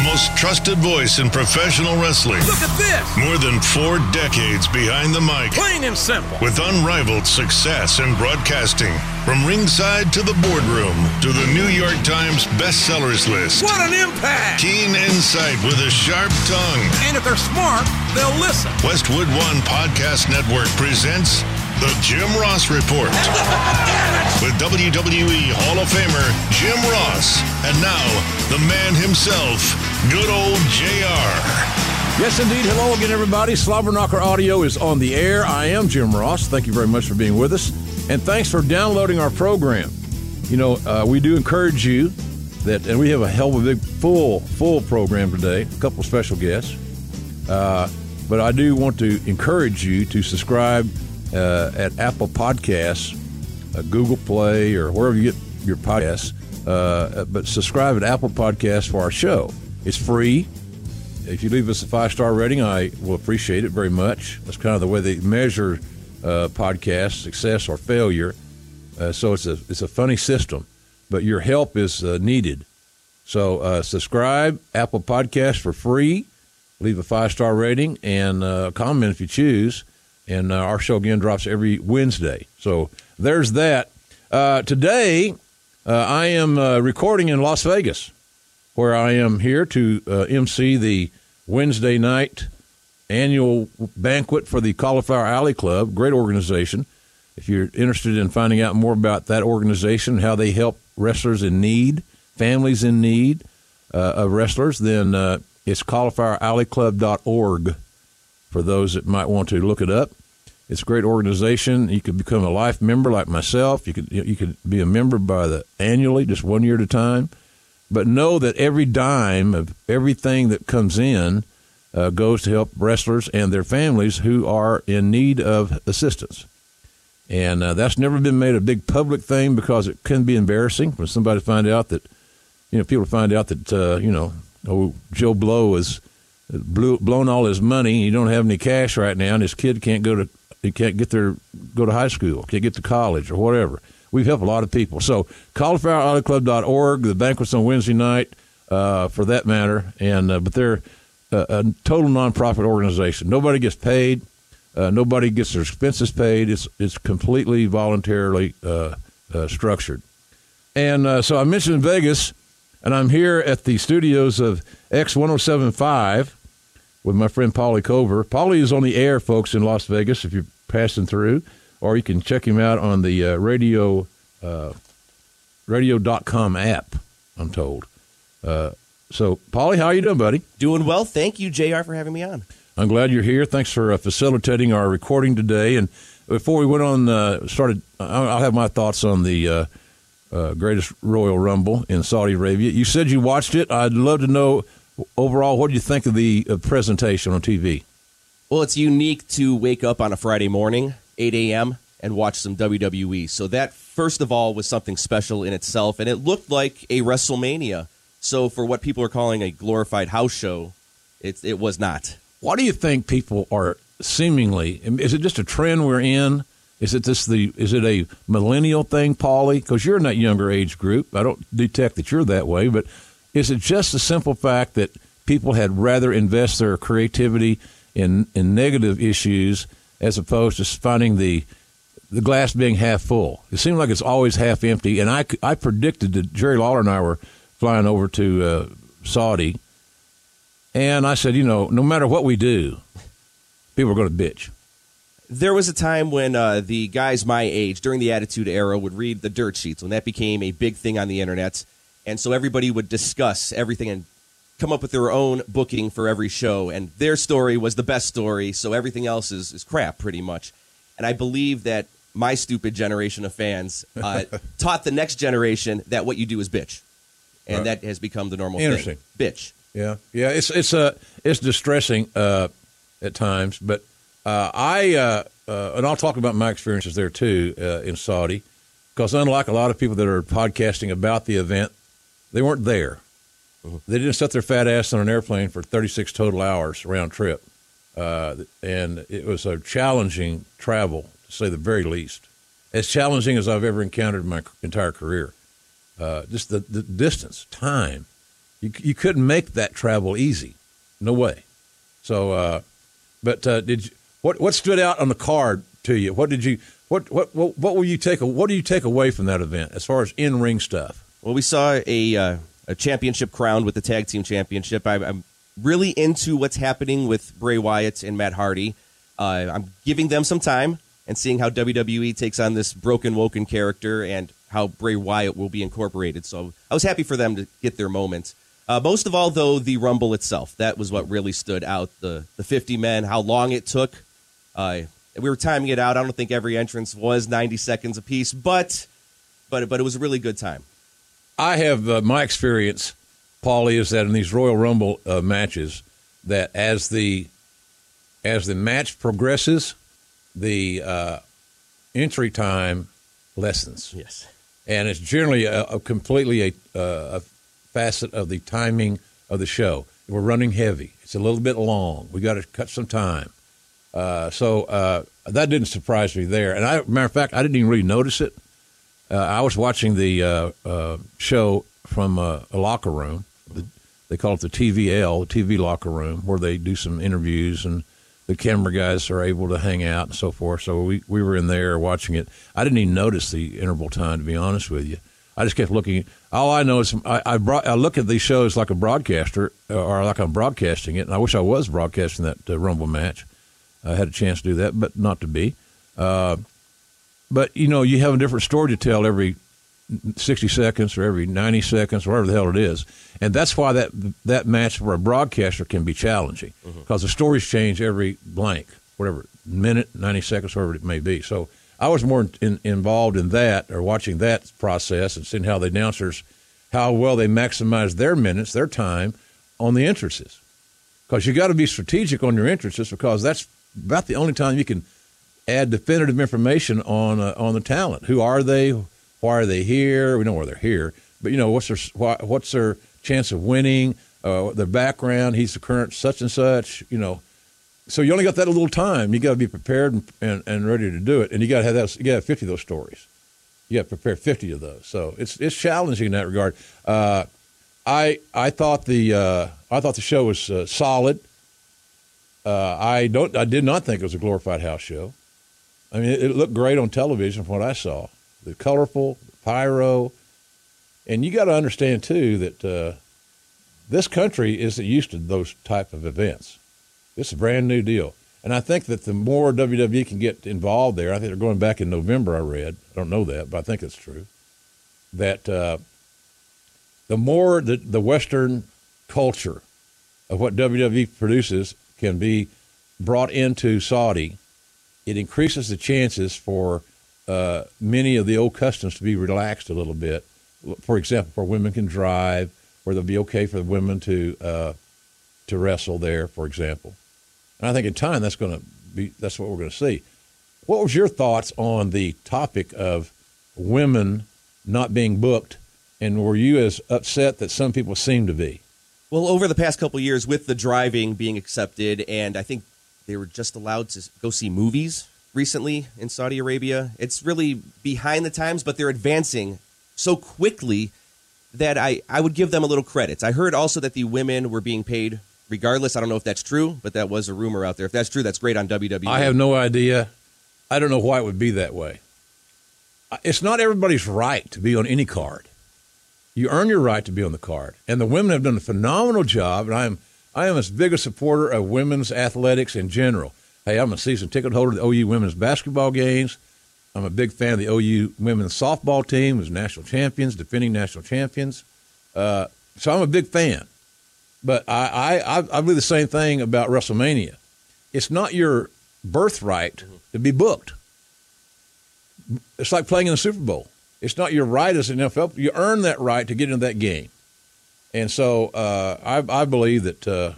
the most trusted voice in professional wrestling. Look at this! More than four decades behind the mic. Plain and simple. With unrivaled success in broadcasting. From ringside to the boardroom to the New York Times bestsellers list. What an impact! Keen insight with a sharp tongue. And if they're smart, they'll listen. Westwood One Podcast Network presents The Jim Ross Report. with WWE Hall of Famer Jim Ross. And now, the man himself, good old JR. Yes, indeed. Hello again, everybody. Slobberknocker Audio is on the air. I am Jim Ross. Thank you very much for being with us. And thanks for downloading our program. You know, uh, we do encourage you that, and we have a hell of a big, full, full program today, a couple special guests. Uh, but I do want to encourage you to subscribe uh, at Apple Podcasts, uh, Google Play, or wherever you get your podcasts. Uh, but subscribe at Apple Podcasts for our show. It's free. If you leave us a five star rating, I will appreciate it very much. That's kind of the way they measure uh, podcast success or failure. Uh, so it's a it's a funny system, but your help is uh, needed. So uh, subscribe Apple Podcast for free. Leave a five star rating and uh, comment if you choose. And uh, our show again drops every Wednesday. So there's that. today, I am recording in Las Vegas, where I am here to MC the Wednesday night annual banquet for the Cauliflower Alley Club. Great organization. If you're interested in finding out more about that organization, how they help wrestlers in need, families in need uh, of wrestlers, then uh, it's caulifloweralleyclub.org for those that might want to look it up. It's a great organization. You could become a life member like myself. You could you could be a member by the annually, just one year at a time. But know that every dime of everything that comes in uh, goes to help wrestlers and their families who are in need of assistance. And uh, that's never been made a big public thing because it can be embarrassing when somebody find out that, you know, people find out that, uh, you know, oh, Joe Blow has blew, blown all his money. He don't have any cash right now, and his kid can't go to, he can't get their go to high school, can't get to college or whatever. We've helped a lot of people. So caulifloweralleyclub.org, the banquet's on Wednesday night, uh, for that matter. And, uh, but they're, a, a total nonprofit organization. Nobody gets paid. Uh, nobody gets their expenses paid. It's it's completely voluntarily uh, uh, structured. And uh, so I mentioned Vegas, and I'm here at the studios of X1075 with my friend Paulie Cover. Paulie is on the air, folks, in Las Vegas. If you're passing through, or you can check him out on the uh, radio uh, radio.com app. I'm told. So, Polly, how are you doing, buddy? Doing well. Thank you, JR, for having me on. I'm glad you're here. Thanks for uh, facilitating our recording today. And before we went on, uh, started, I'll have my thoughts on the uh, uh, greatest Royal Rumble in Saudi Arabia. You said you watched it. I'd love to know overall what do you think of the uh, presentation on TV. Well, it's unique to wake up on a Friday morning, 8 a.m., and watch some WWE. So that, first of all, was something special in itself, and it looked like a WrestleMania so for what people are calling a glorified house show, it it was not. Why do you think people are seemingly? Is it just a trend we're in? Is it just the? Is it a millennial thing, Paulie? Because you're in that younger age group. I don't detect that you're that way, but is it just the simple fact that people had rather invest their creativity in in negative issues as opposed to finding the the glass being half full? It seemed like it's always half empty. And I I predicted that Jerry Lawler and I were flying over to uh, Saudi, and I said, you know, no matter what we do, people are going to bitch. There was a time when uh, the guys my age during the Attitude Era would read the dirt sheets when that became a big thing on the internet, and so everybody would discuss everything and come up with their own booking for every show, and their story was the best story, so everything else is, is crap, pretty much. And I believe that my stupid generation of fans uh, taught the next generation that what you do is bitch and right. that has become the normal Interesting. thing. Bitch. Yeah, yeah. It's it's uh, it's distressing uh, at times, but uh, I uh, uh, and I'll talk about my experiences there too uh, in Saudi, because unlike a lot of people that are podcasting about the event, they weren't there. Mm-hmm. They didn't set their fat ass on an airplane for 36 total hours round trip, and it was a challenging travel to say the very least. As challenging as I've ever encountered in my entire career uh, just the, the distance, time, You you couldn't make that travel easy, no way. So, uh, but uh, did you, what what stood out on the card to you? What did you what what what, what will you take what do you take away from that event as far as in ring stuff? Well, we saw a uh, a championship crowned with the tag team championship. I, I'm really into what's happening with Bray Wyatt and Matt Hardy. Uh, I'm giving them some time and seeing how WWE takes on this broken Woken character and how Bray Wyatt will be incorporated. So I was happy for them to get their moment. Uh, most of all, though, the Rumble itself. That was what really stood out. The the 50 men, how long it took. Uh, we were timing it out. I don't think every entrance was 90 seconds apiece, but but but it was a really good time. I have uh, my experience, Paulie, is that in these Royal Rumble uh, matches, that as the as the match progresses, the uh, entry time lessens. Yes. and it's generally a, a completely a, a facet of the timing of the show. We're running heavy. It's a little bit long. We got to cut some time. Uh, so uh, that didn't surprise me there. And I, matter of fact, I didn't even really notice it. Uh, I was watching the uh, uh, show from uh, a locker room. The, they call it the TVL, TV locker room, where they do some interviews and the camera guys are able to hang out and so forth. So we, we were in there watching it. I didn't even notice the interval time, to be honest with you. I just kept looking. All I know is I, I, brought, I look at these shows like a broadcaster or like I'm broadcasting it, and I wish I was broadcasting that uh, Rumble match. I had a chance to do that, but not to be. Uh, but you know, you have a different story to tell every 60 seconds or every 90 seconds, whatever the hell it is. And that's why that that match for a broadcaster can be challenging mm-hmm. because the stories change every blank, whatever minute, 90 seconds, whatever it may be. So I was more in, involved in that or watching that process and seeing how the announcers, how well they maximize their minutes, their time on the entrances. Because you got to be strategic on your entrances because that's about the only time you can add definitive information on uh, on the talent. Who are they? Why are they here? We know why they're here, but you know what's their why, what's their chance of winning? Uh, their background. He's the current such and such. You know, so you only got that a little time. You got to be prepared and, and, and, ready to do it, and you got to have that. You got to have fifty of those stories. You got to prepare fifty of those. So it's it's challenging in that regard. Uh, I I thought the uh, I thought the show was uh, solid. Uh, I don't I did not think it was a glorified house show. I mean, it, looked great on television from what I saw. The colorful, the pyro, and you got to understand too that uh, this country isn't used to those type of events. This is a brand new deal, and I think that the more WWE can get involved there, I think they're going back in November. I read, I don't know that, but I think it's true. That uh, the more the, the Western culture of what WWE produces can be brought into Saudi, it increases the chances for uh, many of the old customs to be relaxed a little bit. For example, where women can drive, where they'll be okay for the women to uh, to wrestle there, for example. And I think in time that's going to be that's what we're going to see. What was your thoughts on the topic of women not being booked, and were you as upset that some people seem to be? Well, over the past couple years, with the driving being accepted, and I think they were just allowed to go see movies recently in Saudi Arabia. It's really behind the times, but they're advancing so quickly that I, I would give them a little credit. I heard also that the women were being paid regardless. I don't know if that's true, but that was a rumor out there. If that's true, that's great on WWE. I have no idea. I don't know why it would be that way. It's not everybody's right to be on any card. You earn your right to be on the card. And the women have done a phenomenal job, and I am I am as big a supporter of women's athletics in general. Hey, I'm a season ticket holder of the OU women's basketball games. I'm a big fan of the OU women's softball team, who's national champions, defending national champions. Uh, so I'm a big fan. But I, I, I believe the same thing about WrestleMania. It's not your birthright to be booked. It's like playing in the Super Bowl. It's not your right as an NFL. You earn that right to get into that game. And so uh, I, I, believe that uh,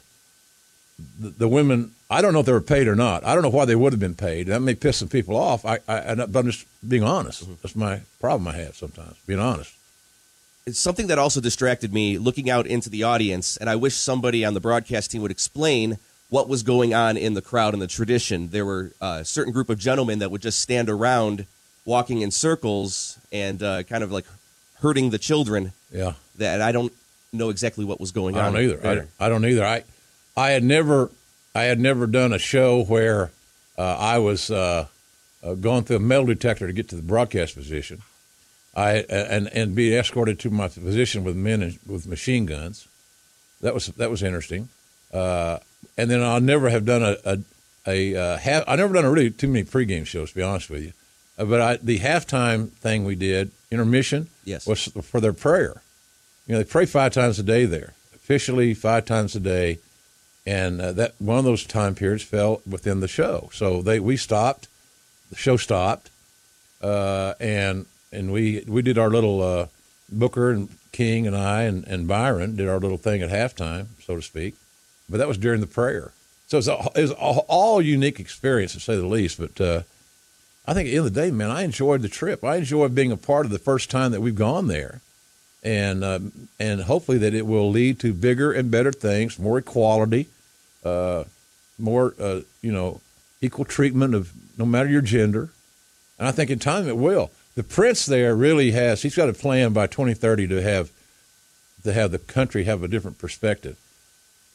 the, the, women, I don't know if they were paid or not. I don't know why they would have been paid. That may piss some people off. I, I, but I'm just being honest. Mm-hmm. That's my problem I have sometimes, being honest. It's something that also distracted me looking out into the audience, and I wish somebody on the broadcast team would explain what was going on in the crowd and the tradition. There were a certain group of gentlemen that would just stand around walking in circles and uh, kind of like hurting the children. Yeah. That I don't know exactly what was going on. I don't either. there. I, I don't either. I I had never I had never done a show where uh, I was uh, uh, going through a metal detector to get to the broadcast position. I and and be escorted to my position with men in, with machine guns. That was that was interesting. Uh, and then I'll never have done a a, a uh, half, I never done a really too many pregame shows to be honest with you. Uh, but I, the halftime thing we did intermission Yes. was for their prayer. You know, they pray five times a day there, officially five times a day, and uh, that one of those time periods fell within the show. So they we stopped, the show stopped, uh, and and we we did our little uh, Booker and King and I and, and Byron did our little thing at halftime, so to speak. But that was during the prayer, so it's a, it was a, all unique experience to say the least. But uh, I think at the end of the day, man, I enjoyed the trip. I enjoyed being a part of the first time that we've gone there, and uh, and hopefully that it will lead to bigger and better things, more equality, uh, more uh, you know, equal treatment of no matter your gender, and I think in time it will. The prince there really has. He's got a plan by 2030 to have to have the country have a different perspective.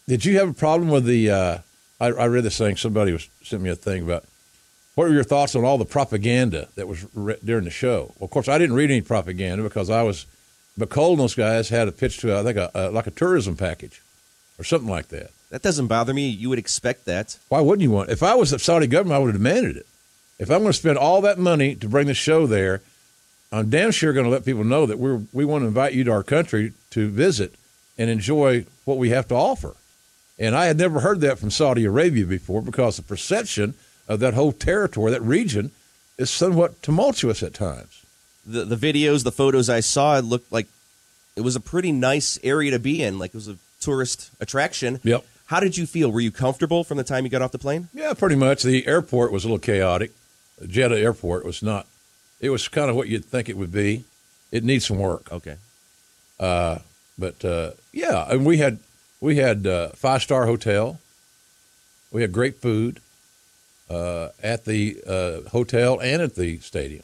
Did you have a problem with the? Uh, I, I read this thing. Somebody was sent me a thing about what were your thoughts on all the propaganda that was re- during the show? Well, of course, I didn't read any propaganda because I was, but Cole and those guys had a pitch to, I think, a, a, like a tourism package or something like that. That doesn't bother me. You would expect that. Why wouldn't you want? If I was the Saudi government, I would have demanded it. If I'm going to spend all that money to bring the show there, I'm damn sure going to let people know that we're we want to invite you to our country to visit and enjoy what we have to offer. And I had never heard that from Saudi Arabia before because the perception of that whole territory, that region, is somewhat tumultuous at times. The the videos, the photos I saw, it looked like it was a pretty nice area to be in. Like it was a tourist attraction. Yep. How did you feel? Were you comfortable from the time you got off the plane? Yeah, pretty much. The airport was a little chaotic. Jeddah Airport was not. It was kind of what you'd think it would be. It needs some work. Okay. Uh, But uh, yeah, and we had we had uh, five star hotel. We had great food uh, at the uh, hotel and at the stadium.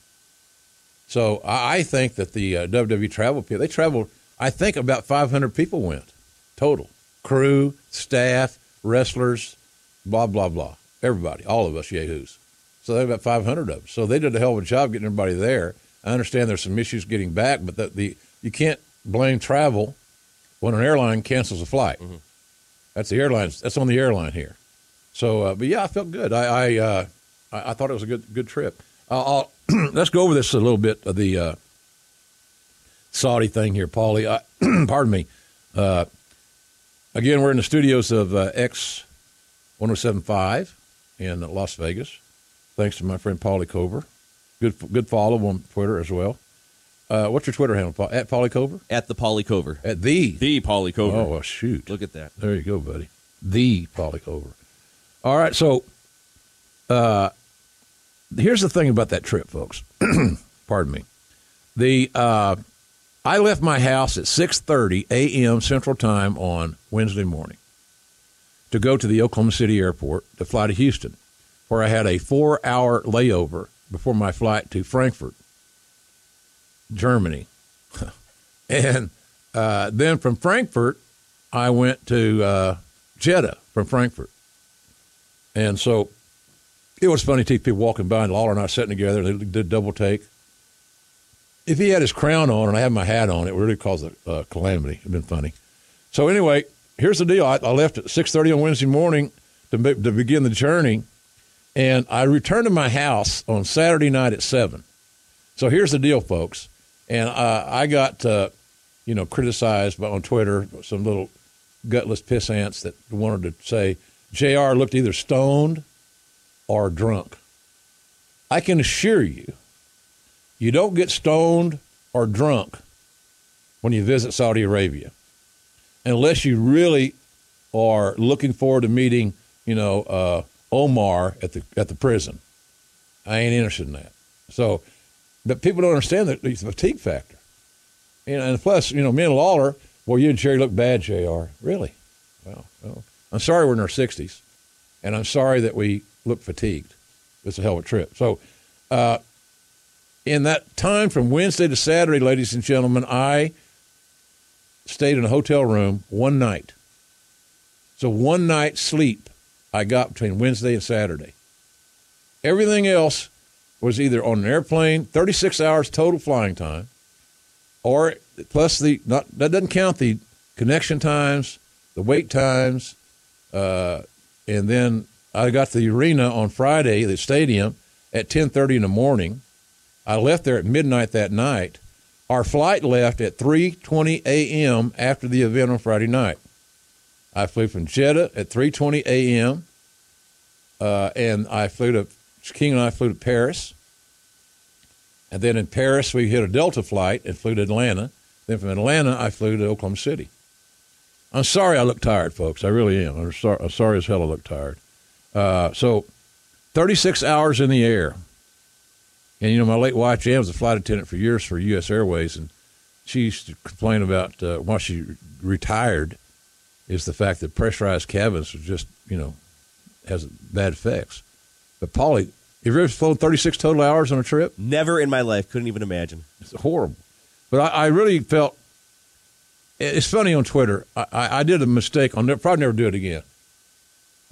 So I, think that the uh, WWE travel people they traveled. I think about 500 people went total, crew, staff, wrestlers, blah blah blah. Everybody, all of us yahoos. So they had about 500 of them. So they did a hell of a job getting everybody there. I understand there's some issues getting back, but the, the you can't blame travel when an airline cancels a flight. That's the airlines. That's on the airline here. So, uh, but yeah, I felt good. I I, uh, I I thought it was a good good trip. Uh, I'll, let's go over this a little bit of the uh, Saudi thing here, Paulie. I, pardon me. Uh, again, we're in the studios of uh, X 1075 in Las Vegas. Thanks to my friend Paulie Cover. Good good follow on Twitter as well. Uh, what's your Twitter handle? At Paulie Cover? At the Paulie Cover. At the. The Paulie Cover. Oh, well, shoot. Look at that. There you go, buddy. The Pollock Cover. All right, so uh, here's the thing about that trip, folks. Pardon me. The uh, I left my house at 6:30 a.m. Central Time on Wednesday morning to go to the Oklahoma City airport to fly to Houston, where I had a four-hour layover before my flight to Frankfurt, Germany, and uh, then from Frankfurt I went to uh, Jeddah from Frankfurt. And so it was funny to see people walking by, and Lawler and I sitting together. They did double take. If he had his crown on and I had my hat on, it would really cause a uh, calamity. It'd been funny. So anyway, here's the deal. I, I left at 6.30 on Wednesday morning to, be, to begin the journey, and I returned to my house on Saturday night at 7. So here's the deal, folks. And uh, I got, uh, you know, criticized by, on Twitter, some little gutless piss ants that wanted to say JR looked either stoned or drunk. I can assure you, you don't get stoned or drunk when you visit Saudi Arabia unless you really are looking forward to meeting, you know, uh, Omar at the at the prison. I ain't interested in that. So, but people don't understand the, the fatigue factor. You know, and plus, you know, me and Lawler, well, you and Jerry look bad, Jr. Really? Well, well, I'm sorry we're in our 60s, and I'm sorry that we look fatigued. It's a hell of a trip. So, uh, in that time from Wednesday to Saturday, ladies and gentlemen, I stayed in a hotel room one night. So one night sleep I got between Wednesday and Saturday. Everything else was either on an airplane, 36 hours total flying time, or plus the not that doesn't count the connection times, the wait times, uh, and then I got to the arena on Friday, the stadium, at 10:30 in the morning. I left there at midnight that night. Our flight left at 3:20 a.m. after the event on Friday night. I flew from Jeddah at 3:20 a.m. Uh, and I flew to King and I flew to Paris. And then in Paris, we hit a Delta flight and flew to Atlanta. Then from Atlanta, I flew to Oklahoma City. I'm sorry I look tired, folks. I really am. I'm sorry, I'm sorry as hell I look tired. Uh, so, 36 hours in the air. And, you know, my late wife, Jan, was a flight attendant for years for U.S. Airways. And she used to complain about, uh, while she retired, is the fact that pressurized cabins are just, you know, has bad effects. But, Paulie, have you ever flown 36 total hours on a trip? Never in my life. Couldn't even imagine. It's horrible. But I, I really felt it's funny on Twitter. I, I, I did a mistake. I'll never, probably never do it again.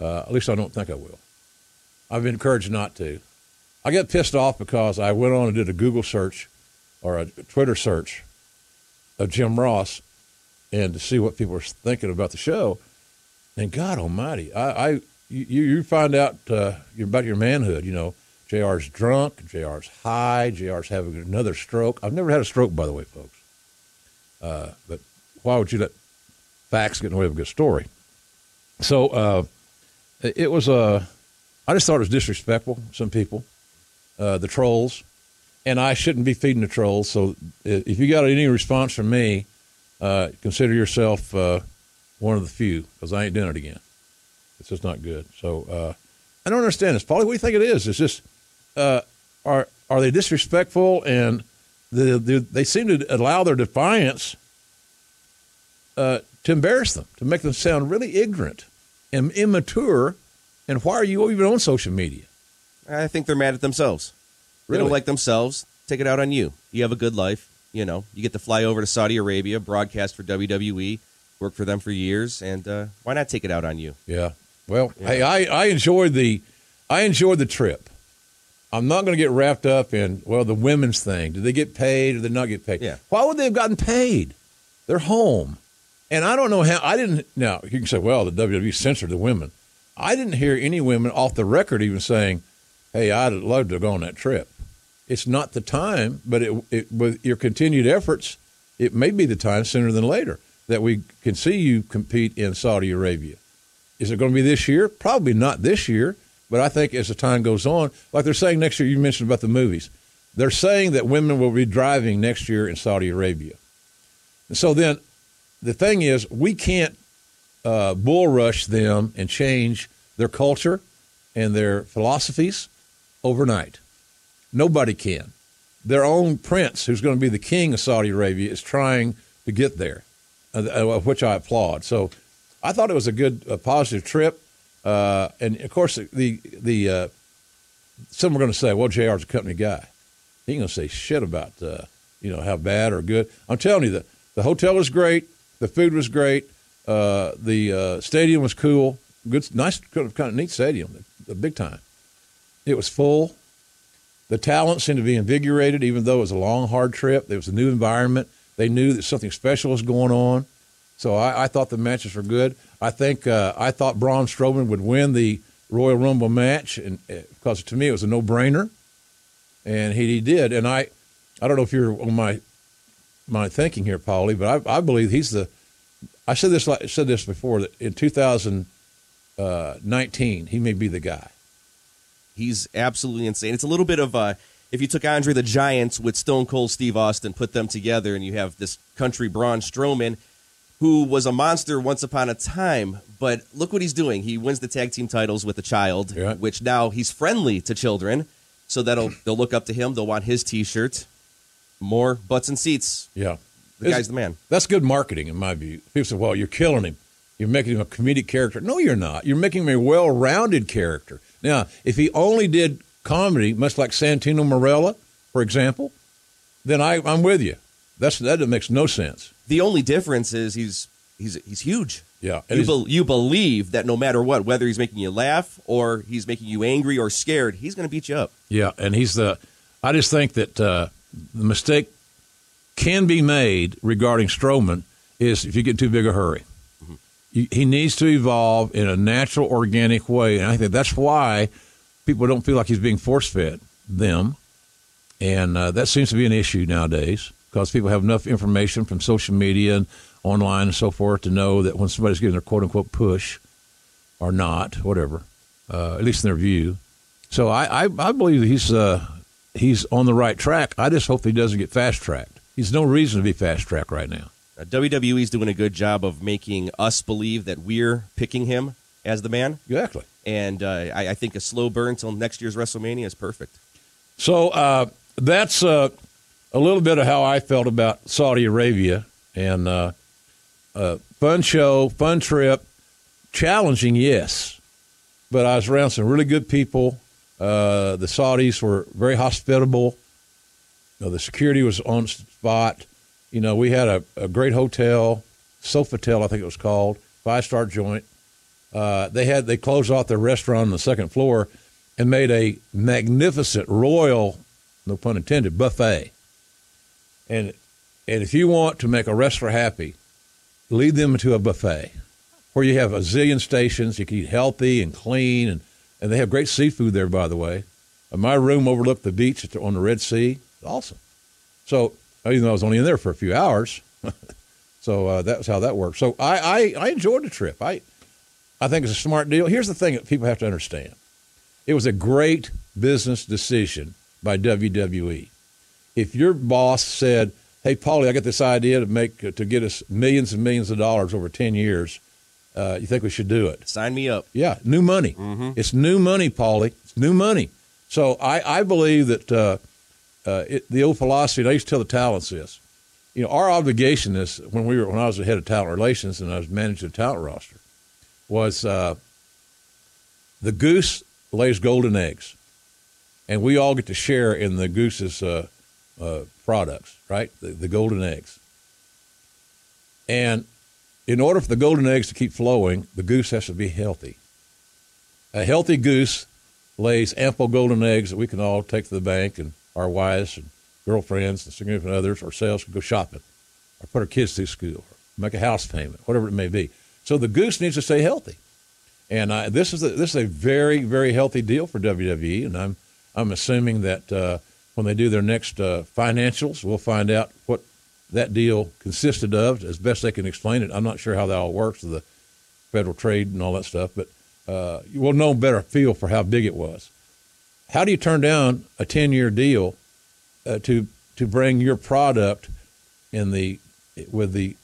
Uh, at least I don't think I will. I've been encouraged not to. I get pissed off because I went on and did a Google search or a Twitter search of Jim Ross and to see what people were thinking about the show. And God Almighty, I, I you, you find out uh, about your manhood. You know, Jr's drunk, Jr's high, Jr's having another stroke. I've never had a stroke, by the way, folks. Uh, but why would you let facts get in the way of a good story? So uh, it was a. Uh, I just thought it was disrespectful. Some people, uh, the trolls, and I shouldn't be feeding the trolls. So if you got any response from me, uh, consider yourself uh, one of the few because I ain't doing it again. It's just not good. So uh, I don't understand this, Paulie. What do you think it is? It's just are are they disrespectful and the, the, they seem to allow their defiance uh, to embarrass them, to make them sound really ignorant and immature. And why are you even on social media? I think they're mad at themselves. Really? They don't like themselves. Take it out on you. You have a good life. You know, you get to fly over to Saudi Arabia, broadcast for WWE, work for them for years, and uh, why not take it out on you? Yeah. Well, yeah. hey, I, I enjoyed the I enjoyed the trip. I'm not going to get wrapped up in well the women's thing. Did they get paid or did they not get paid? Yeah. Why would they have gotten paid? They're home. And I don't know how, I didn't, now you can say, well, the WWE censored the women. I didn't hear any women off the record even saying, hey, I'd love to go on that trip. It's not the time, but it, it, with your continued efforts, it may be the time sooner than later that we can see you compete in Saudi Arabia. Is it going to be this year? Probably not this year, but I think as the time goes on, like they're saying next year, you mentioned about the movies, they're saying that women will be driving next year in Saudi Arabia. And so then the thing is, we can't uh, bull rush them and change their culture and their philosophies overnight. Nobody can. Their own prince, who's going to be the king of Saudi Arabia, is trying to get there, uh, which I applaud. So I thought it was a good, a positive trip. Uh, and of course, the the uh, some are going to say, "Well, Jr's a company guy. He ain't going to say shit about uh, you know how bad or good." I'm telling you, the the hotel is great. The food was great. Uh, the uh, stadium was cool. Good, nice, kind of neat stadium. The big time. It was full. The talent seemed to be invigorated, even though it was a long, hard trip. There was a new environment. They knew that something special was going on. So I, I thought the matches were good. I think uh, I thought Braun Strowman would win the Royal Rumble match, and because uh, to me it was a no-brainer, and he, he did. And I, I don't know if you're on my my thinking here, Paulie, but I, I believe he's the. I said this like said this before that in 2019 he may be the guy. He's absolutely insane. It's a little bit of a if you took Andre the Giant with Stone Cold Steve Austin, put them together, and you have this country Braun Strowman, who was a monster once upon a time. But look what he's doing. He wins the tag team titles with a child, yeah. which now he's friendly to children, so that'll they'll look up to him. They'll want his T-shirt more butts and seats. Yeah. The it's, guy's the man. That's good marketing, in my view. People say, well, you're killing him. You're making him a comedic character. No, you're not. You're making him a well rounded character. Now, if he only did comedy, much like Santino Marella, for example, then I, I'm with you. That's, that makes no sense. The only difference is he's he's he's huge. Yeah, and you, bel you believe that no matter what, whether he's making you laugh or he's making you angry or scared, he's going to beat you up. Yeah, and he's the. I just think that uh, the mistake can be made regarding Strowman is if you get in too big a hurry. You, he needs to evolve in a natural, organic way, and I think that's why people don't feel like he's being force fed them, and uh, that seems to be an issue nowadays because people have enough information from social media and online and so forth to know that when somebody's getting their quote unquote push or not, whatever, uh, at least in their view. So I, I, I believe he's uh, he's on the right track. I just hope he doesn't get fast tracked. He's no reason to be fast tracked right now. Uh, WWE's doing a good job of making us believe that we're picking him as the man, Exactly. and uh, I, I think a slow burn till next year's WrestleMania is perfect. So uh, that's uh, a little bit of how I felt about Saudi Arabia and uh, uh, fun show, fun trip, challenging, yes, but I was around some really good people. Uh, the Saudis were very hospitable. You know, the security was on spot. You know, we had a, a great hotel, Sofitel, I think it was called, five star joint. Uh, they had they closed off their restaurant on the second floor and made a magnificent royal, no pun intended, buffet. And and if you want to make a wrestler happy, lead them to a buffet where you have a zillion stations. You can eat healthy and clean, and, and they have great seafood there, by the way. Uh, my room overlooked the beach on the Red Sea. Awesome. So even though I was only in there for a few hours, so uh, that was how that worked. So I, I, I enjoyed the trip. I I think it's a smart deal. Here's the thing that people have to understand: it was a great business decision by WWE. If your boss said, "Hey, Paulie, I got this idea to make to get us millions and millions of dollars over ten years," uh, you think we should do it? Sign me up. Yeah, new money. It's new money, Paulie. It's new money. So I, I believe that uh, uh, it, the old philosophy, and I used to tell the talents this, you know, our obligation is when we were when I was the head of talent relations and I was managing the talent roster, was uh, the goose lays golden eggs, and we all get to share in the goose's uh, uh, products, right? The, the golden eggs. And in order for the golden eggs to keep flowing, the goose has to be healthy. A healthy goose lays ample golden eggs that we can all take to the bank and our wives and girlfriends and significant others ourselves can go shopping or put our kids through school or make a house payment, whatever it may be. So the goose needs to stay healthy. And I, this is a, this is a very very healthy deal for WWE, and I'm I'm assuming that uh, when they do their next uh, financials, we'll find out what that deal consisted of as best they can explain it. I'm not sure how that all works, with the federal trade and all that stuff, but uh, you will know better feel for how big it was. How do you turn down a 10 year deal uh, to to bring your product in the with the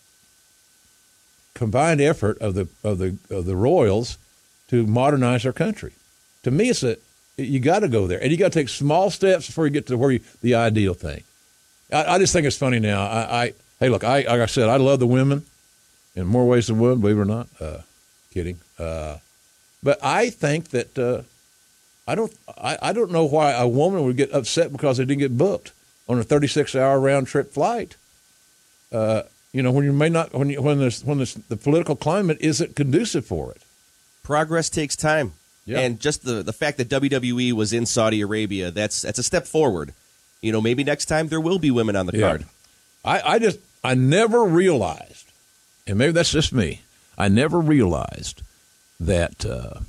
combined effort of the of the of the royals to modernize our country? To me, it's a you got to go there, and you got to take small steps before you get to where you, the ideal thing. I, I just think it's funny now. I, I hey, look, I like I said, I love the women in more ways than one. Believe it or not, uh, kidding. Uh, but I think that uh, I don't. I, I don't know why a woman would get upset because they didn't get booked on a 36 hour round trip flight. Uh, you know, when you may not when you, when there's when there's, the political climate isn't conducive for it. Progress takes time. Yeah. And just the, the fact that WWE was in Saudi Arabia, that's that's a step forward. You know, maybe next time there will be women on the Yeah. card. I, I just I never realized, and maybe that's just me. I never realized that uh,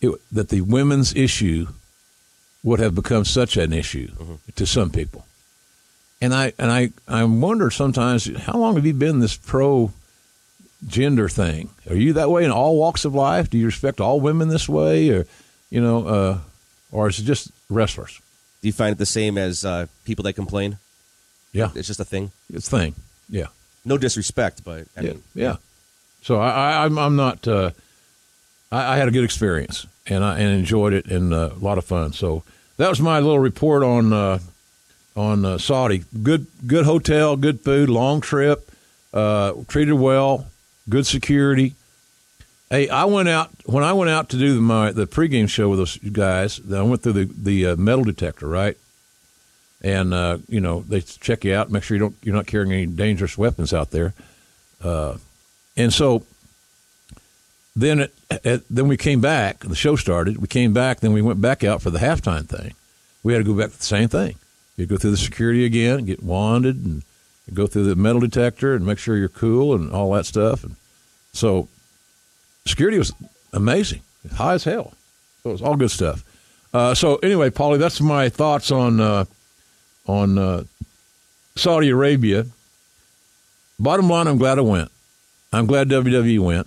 it, that the women's issue would have become such an issue to some people. And I and I I wonder sometimes how long have you been this pro gender thing? Are you that way in all walks of life? Do you respect all women this way, or you know, uh, or is it just wrestlers? Do you find it the same as uh, people that complain? Yeah, It's just a thing. it's a thing. Yeah. No disrespect, but I yeah, mean, yeah. So I, I, I'm, I'm not. Uh, I, I had a good experience and I and enjoyed it and uh, a lot of fun. So that was my little report on uh, on uh, Saudi. Good, good hotel, good food, long trip, uh, treated well, good security. Hey, I went out when I went out to do my the pregame show with those guys. I went through the the uh, metal detector, right? and uh, you know they check you out, make sure you don't you're not carrying any dangerous weapons out there, uh, and so then it, it, then we came back. The show started. We came back. Then we went back out for the halftime thing. We had to go back to the same thing. You go through the security again, get wanded, and go through the metal detector and make sure you're cool and all that stuff. And so security was amazing, high as hell. So it was all good stuff. Uh, so anyway, Paulie, that's my thoughts on uh, on uh, Saudi Arabia. Bottom line, I'm glad I went. I'm glad WWE went,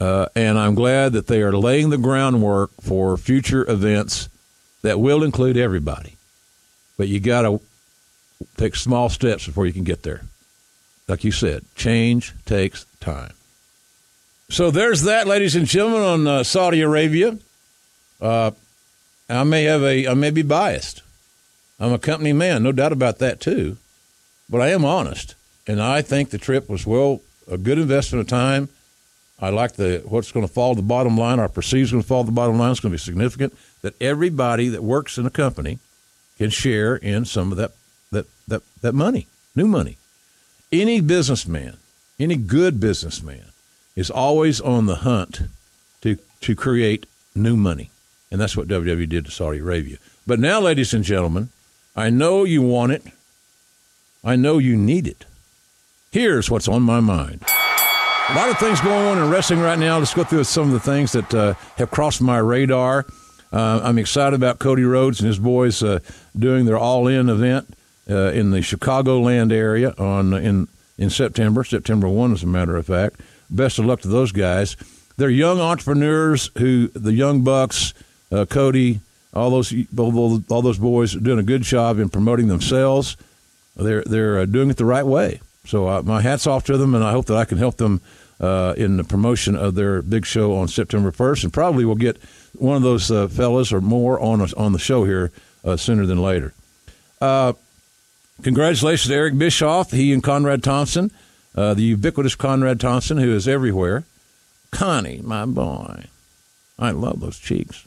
uh, and I'm glad that they are laying the groundwork for future events that will include everybody. But you got to take small steps before you can get there. Like you said, change takes time. So there's that, ladies and gentlemen, on uh, Saudi Arabia. Uh, I may have a, I may be biased. I'm a company man, no doubt about that too. But I am honest, and I think the trip was well a good investment of time. I like the what's going to fall to the bottom line. Our perceives going to fall to the bottom line. It's going to be significant that everybody that works in a company can share in some of that that that that money, new money. Any businessman, any good businessman, is always on the hunt to to create new money, and that's what WWE did to Saudi Arabia. But now, ladies and gentlemen, I know you want it. I know you need it. Here's what's on my mind. A lot of things going on in wrestling right now. Let's go through some of the things that uh, have crossed my radar. Uh, I'm excited about Cody Rhodes and his boys uh, doing their All In event uh, in the Chicagoland area on in in September, September one, as a matter of fact. Best of luck to those guys. They're young entrepreneurs who the young bucks, uh, Cody, all those all those boys are doing a good job in promoting themselves. They're they're uh, doing it the right way. So uh, my hats off to them, and I hope that I can help them uh, in the promotion of their big show on September 1st, and probably we'll get one of those uh, fellas or more on on the show here uh, sooner than later. Uh, congratulations to Eric Bischoff, he and Conrad Thompson, the ubiquitous Conrad Thompson, who is everywhere. Connie, my boy, I love those cheeks.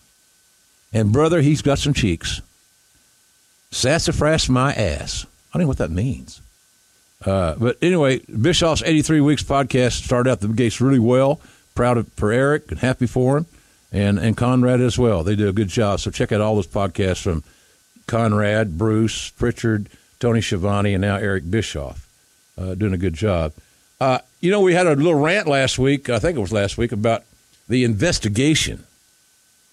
And brother, he's got some cheeks. Sassafras my ass. I don't know what that means. Uh, but anyway, Bischoff's 83 Weeks podcast started out the gates really well. Proud of, for Eric and happy for him, and, and Conrad as well. They do a good job. So check out all those podcasts from Conrad, Bruce, Pritchard, Tony Schiavone, and now Eric Bischoff. Uh, doing a good job. Uh, you know, we had a little rant last week, I think it was last week, about the investigation,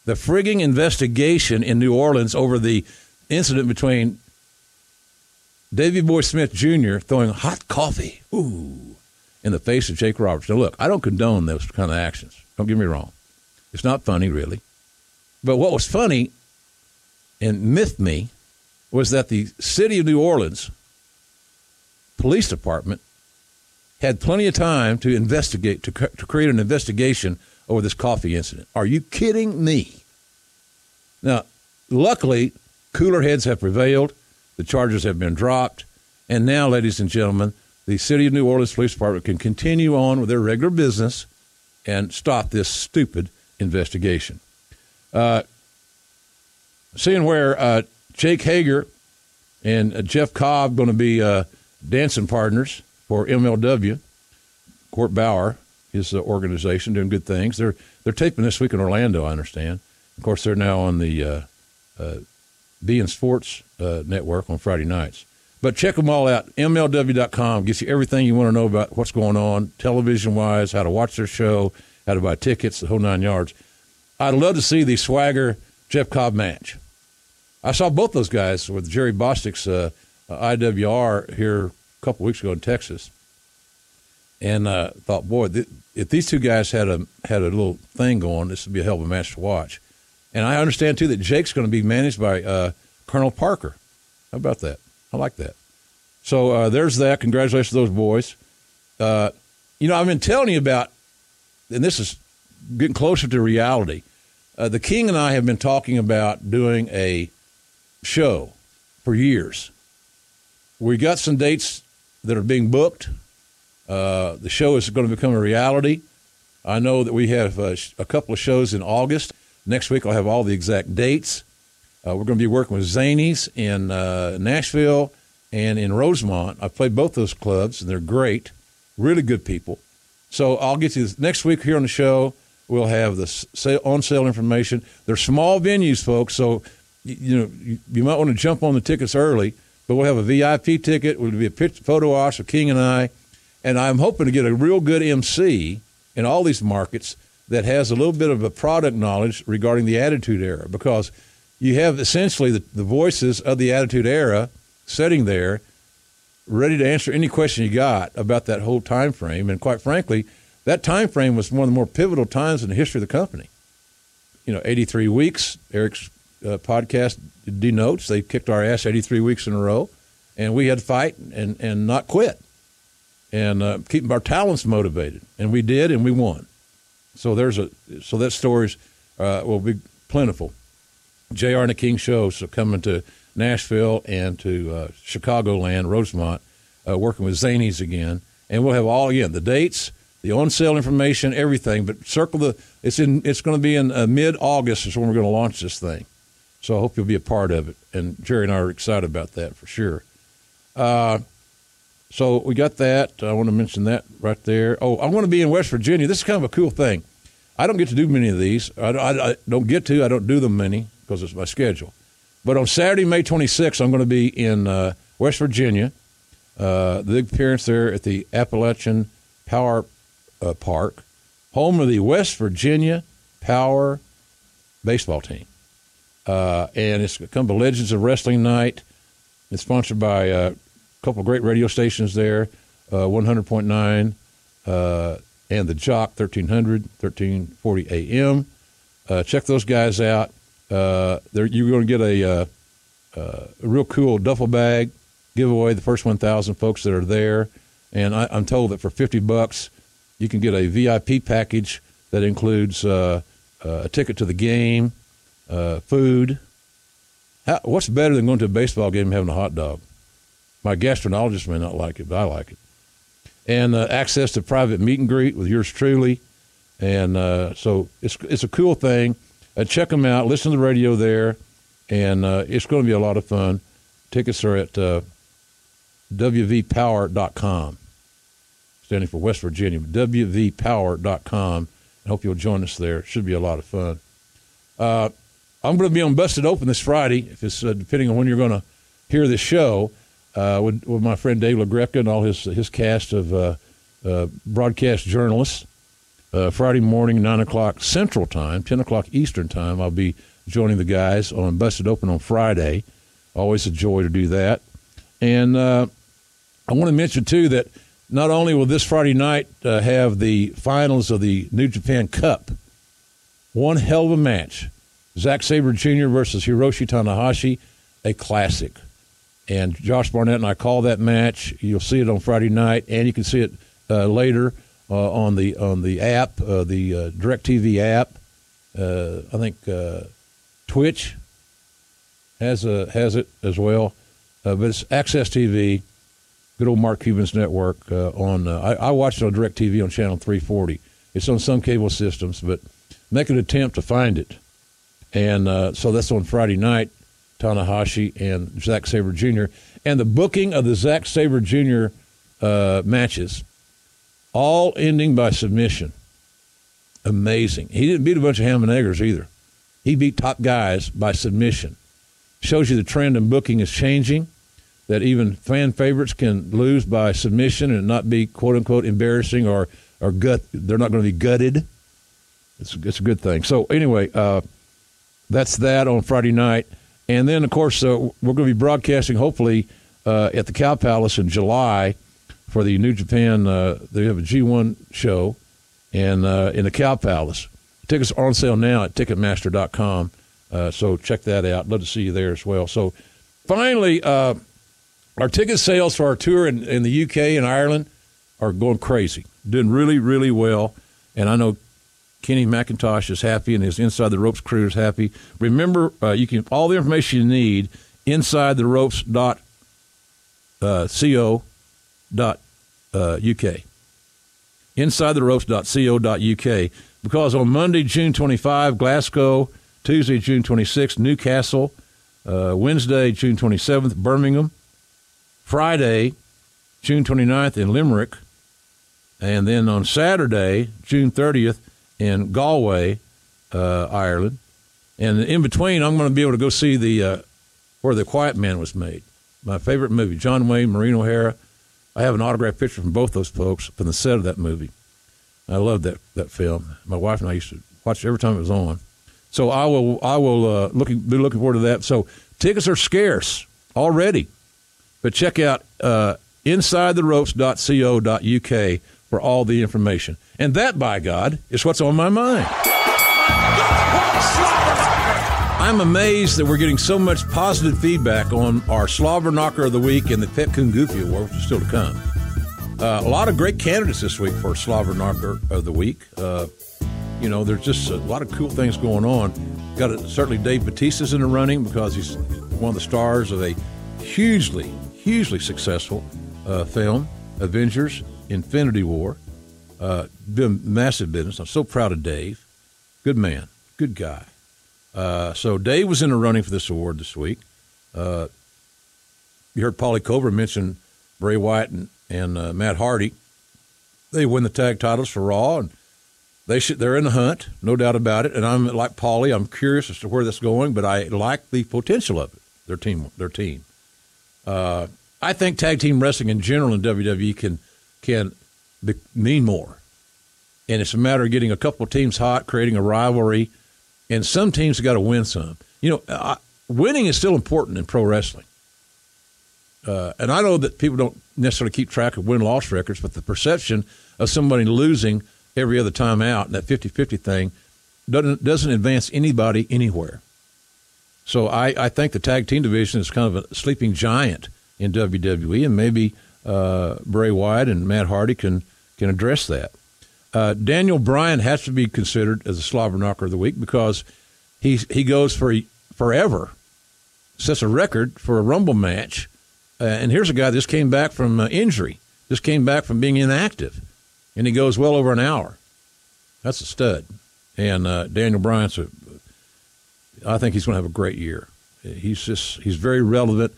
the frigging investigation in New Orleans over the incident between Davy Boy Smith Jr. throwing hot coffee, ooh, in the face of Jake Roberts. Now, look, I don't condone those kind of actions. Don't get me wrong. It's not funny, really. But what was funny and miffed me was that the city of New Orleans police department had plenty of time to investigate, to, to create an investigation over this coffee incident. Are you kidding me? Now, luckily, cooler heads have prevailed. The charges have been dropped. And now, ladies and gentlemen, the City of New Orleans Police Department can continue on with their regular business and stop this stupid investigation. Uh, seeing where uh, Jake Hager and uh, Jeff Cobb going to be uh, dancing partners for MLW, Court Bauer, his uh, organization, doing good things. They're they're taping this week in Orlando, I understand. Of course, they're now on the uh, beIN Sports uh, Network on Friday nights. But check them all out. MLW.com gets you everything you want to know about what's going on, television wise, how to watch their show, how to buy tickets, the whole nine yards. I'd love to see the Swagger Jeff Cobb match. I saw both those guys with Jerry Bostick's uh, IWR here a couple weeks ago in Texas, and uh, thought, boy, th- if these two guys had a had a little thing going, this would be a hell of a match to watch. And I understand too that Jake's going to be managed by uh, Colonel Parker. How about that? I like that. So uh, there's that. Congratulations to those boys. Uh, you know, I've been telling you about, and this is getting closer to reality. Uh, the King and I have been talking about doing a show for years. We got some dates that are being booked. Uh, the show is going to become a reality. I know that we have uh, a couple of shows in August Next week, I'll have all the exact dates. Uh, we're going to be working with Zanies in uh, Nashville and in Rosemont. I've played both those clubs, and they're great, really good people. So I'll get you next week here on the show. We'll have the on sale information. They're small venues, folks, so you, know you, might want to jump on the tickets early. But we'll have a VIP ticket. It'll be a photo ops of King and I, and I'm hoping to get a real good MC in all these markets that has a little bit of a product knowledge regarding the Attitude Era because you have essentially the, the voices of the Attitude Era sitting there ready to answer any question you got about that whole time frame. And quite frankly, that time frame was one of the more pivotal times in the history of the company. You know, 83 weeks, Eric's uh, podcast denotes they kicked our ass 83 weeks in a row, and we had to fight and, and not quit and uh, keep our talents motivated. And we did, and we won. So there's a so that stories uh, will be plentiful. Jr. and the King show so coming to Nashville and to uh, Chicagoland, Rosemont, uh, working with Zanies again, and we'll have all again the dates, the on sale information, everything. But circle the it's in it's going to be in uh, mid August is when we're going to launch this thing. So I hope you'll be a part of it. And Jerry and I are excited about that for sure. Uh, so we got that. I want to mention that right there. Oh, I want to be in West Virginia. This is kind of a cool thing. I don't get to do many of these. I, I, I don't get to. I don't do them many because it's my schedule. But on Saturday, May 26th, I'm going to be in uh, West Virginia. Uh, the appearance there at the Appalachian Power uh, Park, home of the West Virginia Power baseball team. Uh, and it's come to Legends of Wrestling Night. It's sponsored by uh, a couple of great radio stations there, uh, 100.9 uh, and the Jock 1300, 1340 AM. Uh, check those guys out. Uh, you're going to get a, a real cool duffel bag giveaway. The first 1,000 folks that are there, and I, am told that for 50 bucks, you can get a VIP package that includes a ticket to the game uh, food. How, what's better than going to a baseball game and having a hot dog? My gastroenterologist may not like it, but I like it. And uh, access to private meet and greet with yours truly. And uh, so it's, it's a cool thing. Uh, check them out. Listen to the radio there. And uh, it's going to be a lot of fun. Tickets are at uh, WVPower.com, standing for West Virginia. WVPower.com. I hope you'll join us there. It should be a lot of fun. Uh, I'm going to be on Busted Open this Friday, if it's uh, depending on when you're going to hear this show, uh, with, with my friend Dave LaGreca and all his his cast of uh, uh broadcast journalists. Uh, Friday morning, nine o'clock Central Time, ten o'clock Eastern Time. I'll be joining the guys on Busted Open on Friday. Always a joy to do that. And uh, I want to mention too that not only will this Friday night have the finals of the New Japan Cup, one hell of a match Zack Sabre Jr. versus Hiroshi Tanahashi, a classic. And Josh Barnett and I call that match. You'll see it on Friday night, and you can see it uh, later uh, on the on the app, uh, the uh, Directv app. Uh, I think uh, Twitch has a has it as well, uh, but it's AXS TV. Good old Mark Cuban's network on. I, I watched it on Directv on channel 340. It's on some cable systems, but make an attempt to find it and uh, so that's on Friday night, Tanahashi and Zack Sabre Jr. And the booking of the Zack Sabre Jr. Uh, matches, all ending by submission. Amazing. He didn't beat a bunch of ham and eggers either. He beat top guys by submission. Shows you the trend in booking is changing, that even fan favorites can lose by submission and not be quote unquote embarrassing or, or gut. They're not going to be gutted. It's, it's a good thing. So, anyway, uh, that's that on Friday night. And then, of course, uh, we're going to be broadcasting, hopefully, uh, at the Cow Palace in July for the New Japan. Uh, they have a G1 show and uh, in the Cow Palace. Tickets are on sale now at Ticketmaster.com. Uh, so check that out. Love to see you there as well. So finally, uh, our ticket sales for our tour in, in the UK and Ireland are going crazy, doing really, really well. And I know Kenny McIntosh is happy and his Inside the Ropes crew is happy. Remember, uh, you can all the information you need inside the ropes dot uh, co dot uh, uk. Inside the ropes dot co dot uk because on Monday, June 25, Glasgow, Tuesday, June 26, Newcastle, Uh, Wednesday, June 27th, Birmingham. Friday, June 29th in Limerick. And then on Saturday, June 30th, in Galway, uh, Ireland. And in between, I'm going to be able to go see the uh, where the Quiet Man was made. My favorite movie, John Wayne, Maureen O'Hara. I have an autographed picture from both those folks from the set of that movie. I love that that film. My wife and I used to watch it every time it was on. So I will I will uh, looking be looking forward to that. So tickets are scarce already, but check out uh, insidetheropes.co.uk for all the information. And that, by God, is what's on my mind. I'm amazed that we're getting so much positive feedback on our Slobberknocker of the Week and the Pet Goofy Award, which is still to come. Uh, a lot of great candidates this week for Slobberknocker of the Week. Uh, you know, there's just a lot of cool things going on. Got a, certainly Dave Bautista's in the running because he's one of the stars of a hugely, hugely successful uh, film, Avengers: Infinity War. Uh, been massive business. I'm so proud of Dave. Good man, good guy. Uh, so Dave was in the running for this award this week. Uh, you heard Paulie Cover mention Bray Wyatt and, and uh, Matt Hardy. They win the tag titles for Raw, and they should, they're in the hunt, no doubt about it. And I'm like Paulie, I'm curious as to where that's going, but I like the potential of it. Their team, their team. Uh, I think tag team wrestling in general in WWE can can be, mean more, and it's a matter of getting a couple of teams hot, creating a rivalry and some teams got to win some. You know, uh, winning is still important in pro wrestling. Uh, and I know that people don't necessarily keep track of win loss records, but the perception of somebody losing every other time out, and that 50 50 thing, doesn't, doesn't advance anybody anywhere. So I, I think the tag team division is kind of a sleeping giant in WWE, and maybe uh, Bray Wyatt and Matt Hardy can, can address that. Uh, Daniel Bryan has to be considered as a slobberknocker of the week because he he goes for forever, sets a record for a Rumble match. Uh, and here's a guy that just came back from uh, injury, just came back from being inactive, and he goes well over an hour. That's a stud. And uh, Daniel Bryan's a, I think he's going to have a great year. He's just he's very relevant,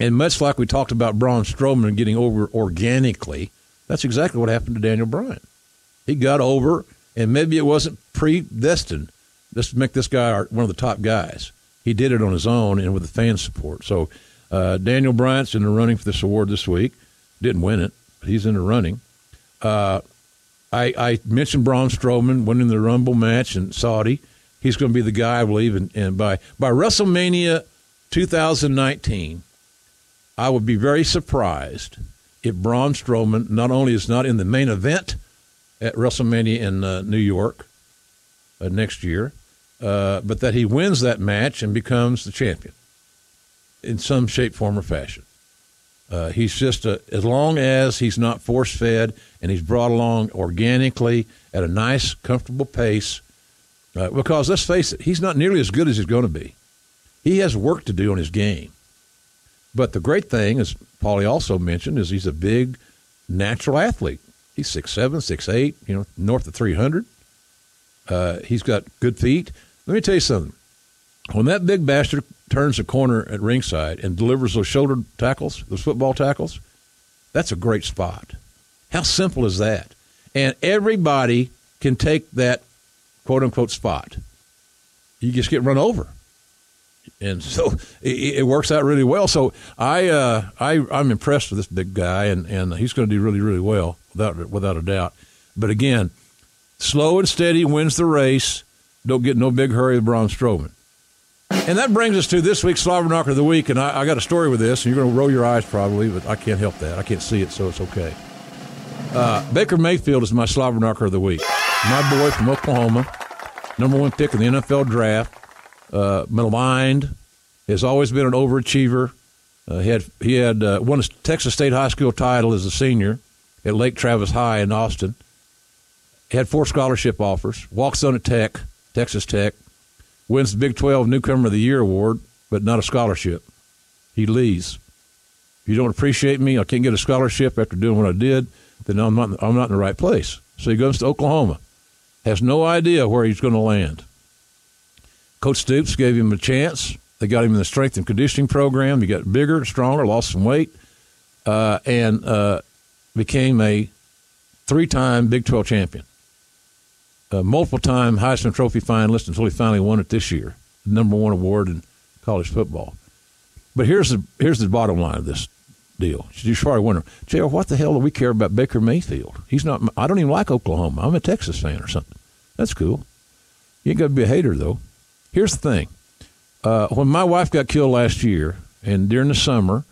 and much like we talked about Braun Strowman getting over organically, that's exactly what happened to Daniel Bryan. He got over, and maybe it wasn't predestined Let's make this guy one of the top guys. He did it on his own and with the fan support. So uh, Daniel Bryan's in the running for this award this week. Didn't win it, but he's in the running. Uh, I, I, mentioned Braun Strowman winning the Rumble match in Saudi. He's going to be the guy, I believe, and, and by by WrestleMania 2019, I would be very surprised if Braun Strowman not only is not in the main event – at WrestleMania in uh, New York uh, next year, uh, but that he wins that match and becomes the champion in some shape, form, or fashion. Uh, he's just a, as long as he's not force fed and he's brought along organically at a nice, comfortable pace. Uh, because let's face it, he's not nearly as good as he's going to be. He has work to do on his game. But the great thing, as Paulie also mentioned, is he's a big natural athlete. He's six seven, six eight, you know, north of three hundred. Uh, he's got good feet. Let me tell you something. When that big bastard turns a corner at ringside and delivers those shoulder tackles, those football tackles, that's a great spot. How simple is that? And everybody can take that quote unquote spot. You just get run over and so it, it, works out really well. So I, uh, I, I'm impressed with this big guy, and, and he's going to do really, really well without without a doubt. But again, slow and steady wins the race. Don't get no big hurry with Braun Strowman. And that brings us to this week's Slobberknocker of the Week. And I, I got a story with this, and you're going to roll your eyes probably, but I can't help that. I can't see it, so it's okay. Uh, Baker Mayfield is my Slobberknocker of the Week. My boy from Oklahoma, number one pick in the NFL draft uh, maligned, has always been an overachiever. Uh, he had he had uh, won a Texas State high school title as a senior at Lake Travis High in Austin. He had four scholarship offers. Walks on at Tech, Texas Tech, wins the Big 12 Newcomer of the Year award, but not a scholarship. He leaves. If you don't appreciate me, I can't get a scholarship after doing what I did. Then I'm not I'm not in the right place. So he goes to Oklahoma. Has no idea where he's going to land. Coach Stoops gave him a chance, They got him in the strength and conditioning program. He got bigger, stronger, lost some weight, uh, and uh, became a three-time Big 12 champion, a multiple-time Heisman Trophy finalist until he finally won it this year, the number one award in college football. But here's the here's the bottom line of this deal. You're probably wondering, JR, what the hell do we care about Baker Mayfield? He's not. I don't even like Oklahoma. I'm a Texas fan or something. That's cool. You ain't got to be a hater though. Here's the thing: uh, when my wife got killed last year, and during the summer,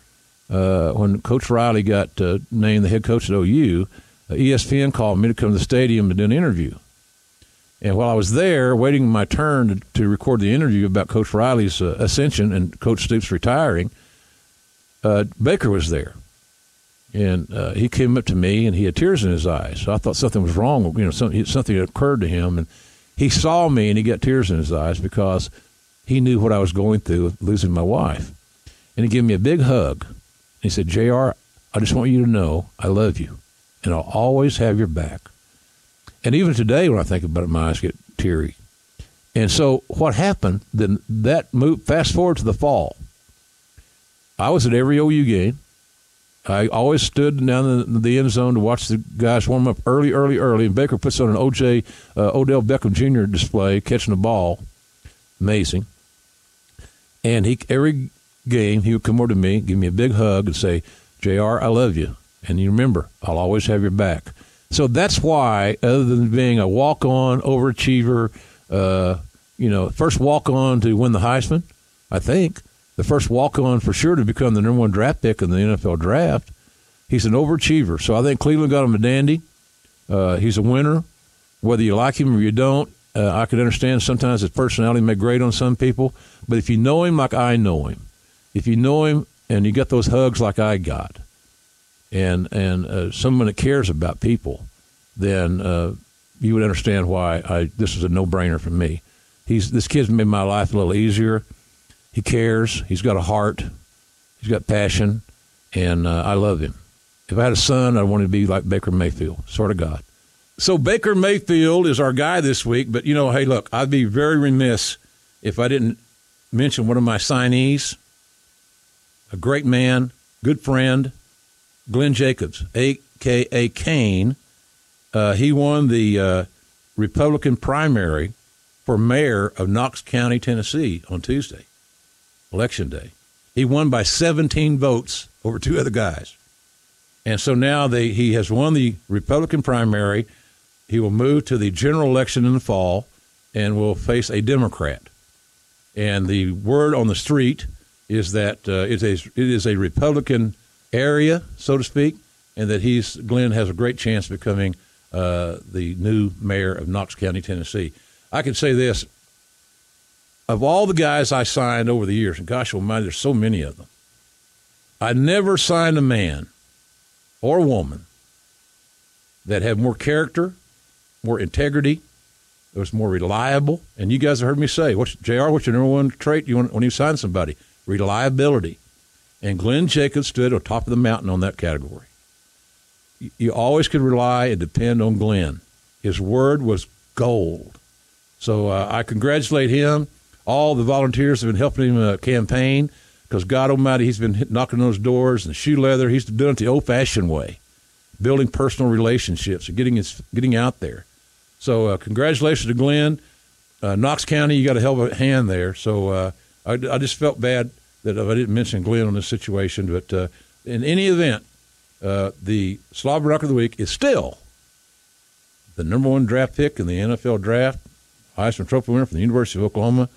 uh, when Coach Riley got uh, named the head coach at OU, uh, ESPN called me to come to the stadium to do an interview. And while I was there, waiting my turn to, to record the interview about Coach Riley's uh, ascension and Coach Stoops retiring, uh, Baker was there, and he came up to me and he had tears in his eyes. So I thought something was wrong. You know, something something occurred to him, and he saw me and he got tears in his eyes because he knew what I was going through losing my wife, and he gave me a big hug. He said, "Jr., I just want you to know I love you, and I'll always have your back." And even today, when I think about it, my eyes get teary. And so, what happened? Then that move. Fast forward to the fall. I was at every OU game. I always stood down in the end zone to watch the guys warm up early, early, early. And Baker puts on an OJ uh, Odell Beckham Jr. display, catching the ball, amazing. And he every game he would come over to me, give me a big hug, and say, "Jr., I love you, and you remember, I'll always have your back." So that's why, other than being a walk-on overachiever, uh, you know, first walk-on to win the Heisman, I think the first walk-on for sure to become the number one draft pick in the NFL draft. He's an overachiever, so I think Cleveland got him a dandy. Uh, he's a winner, whether you like him or you don't. Uh, I can understand sometimes his personality may grate on some people, but if you know him like I know him, if you know him and you get those hugs like I got, and and uh, someone that cares about people, then uh, you would understand why I this is a no brainer for me. He's this kid's made my life a little easier. He cares. He's got a heart. He's got passion, and uh, I love him. If I had a son, I'd wanted to be like Baker Mayfield, sort of God. So Baker Mayfield is our guy this week. But you know, hey, look, I'd be very remiss if I didn't mention one of my signees, a great man, good friend, Glenn Jacobs, a.k.a. Kane. Uh, he won the uh, Republican primary for mayor of Knox County, Tennessee on Tuesday, election day. He won by 17 votes over two other guys. And so now they, he has won the Republican primary. He will move to the general election in the fall and will face a Democrat. And the word on the street is that uh, it, is, it is a Republican area, so to speak, and that he's Glenn has a great chance of becoming uh, the new mayor of Knox County, Tennessee. I can say this: of all the guys I signed over the years, and gosh almighty, there's so many of them, I never signed a man or woman that had more character, more integrity, that was more reliable. And you guys have heard me say, "What's Jr. What's your number one trait you want when you sign somebody? Reliability." And Glenn Jacobs stood on top of the mountain on that category. You always could rely and depend on Glenn. His word was gold. So uh, I congratulate him. All the volunteers have been helping him uh, campaign because God Almighty, he's been knocking on those doors and shoe leather. He's doing it the old-fashioned way, building personal relationships and getting his, getting out there. So uh, congratulations to Glenn. Uh, Knox County, you got a hell of a hand there. So uh, I, I just felt bad that I didn't mention Glenn on this situation. But uh, in any event, uh, the Slobberknocker of the Week is still the number one draft pick in the NFL draft, Heisman Trophy winner from the University of Oklahoma,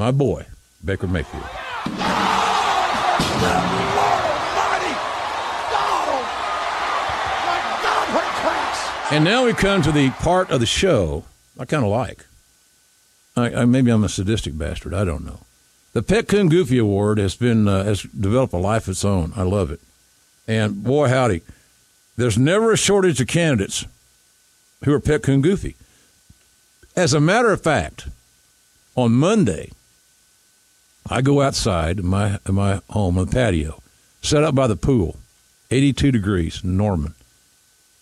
my boy, Baker Mayfield. And now we come to the part of the show I kind of like. I, I, maybe I'm a sadistic bastard. I don't know. The Pet Coon Goofy Award has been uh, has developed a life of its own. I love it, and boy howdy, there's never a shortage of candidates who are Pet Coon Goofy. As a matter of fact, on Monday, I go outside my my home on the patio, set up by the pool, 82 degrees Norman.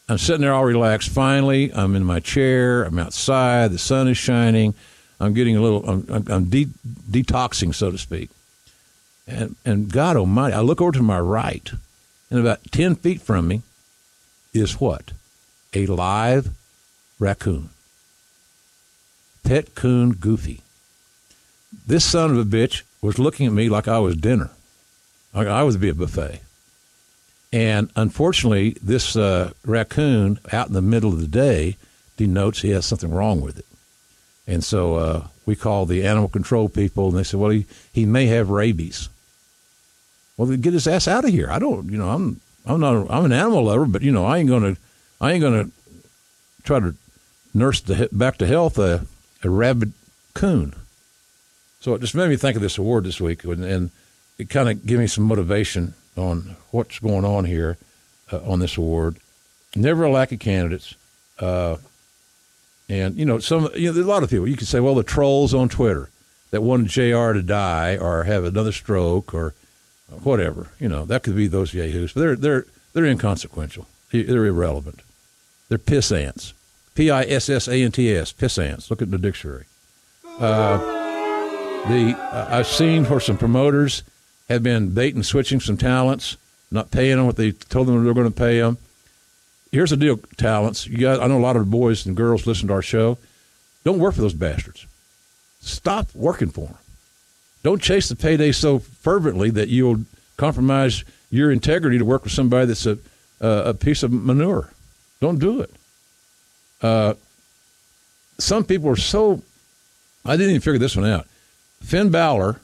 I'm sitting there all relaxed. Finally, I'm in my chair. I'm outside. The sun is shining. I'm getting a little, I'm, I'm de- detoxing, so to speak. And, and God Almighty, I look over to my right, and about 10 feet from me is what? A live raccoon. Pet coon Goofy. This son of a bitch was looking at me like I was dinner. Like I was be a buffet. And unfortunately, this uh, raccoon out in the middle of the day denotes he has something wrong with it. And so uh, we called the animal control people, and they said, "Well, he, he may have rabies." Well, get his ass out of here. I don't, you know, I'm I'm not I'm an animal lover, but you know, I ain't gonna I ain't gonna try to nurse the, back to health a, a rabid coon. So it just made me think of this award this week, and, and it kind of gave me some motivation on what's going on here uh, on this award. Never a lack of candidates. Uh, and you know, some you know, a lot of people. You could say, well, the trolls on Twitter that wanted Jr. to die or have another stroke or whatever. You know, that could be those yahoos. But they're they're they're inconsequential. They're irrelevant. They're piss ants. P i s s a n t s. Piss ants. Look at the dictionary. Uh, the uh, I've seen where some promoters have been bait and switching some talents, not paying them what they told them they were going to pay them here's the deal, talents. You guys, I know a lot of the boys and girls listen to our show. Don't work for those bastards. Stop working for them. Don't chase the payday so fervently that you'll compromise your integrity to work with somebody that's a uh, a piece of manure. Don't do it. Uh, some people are so. I didn't even figure this one out. Finn Balor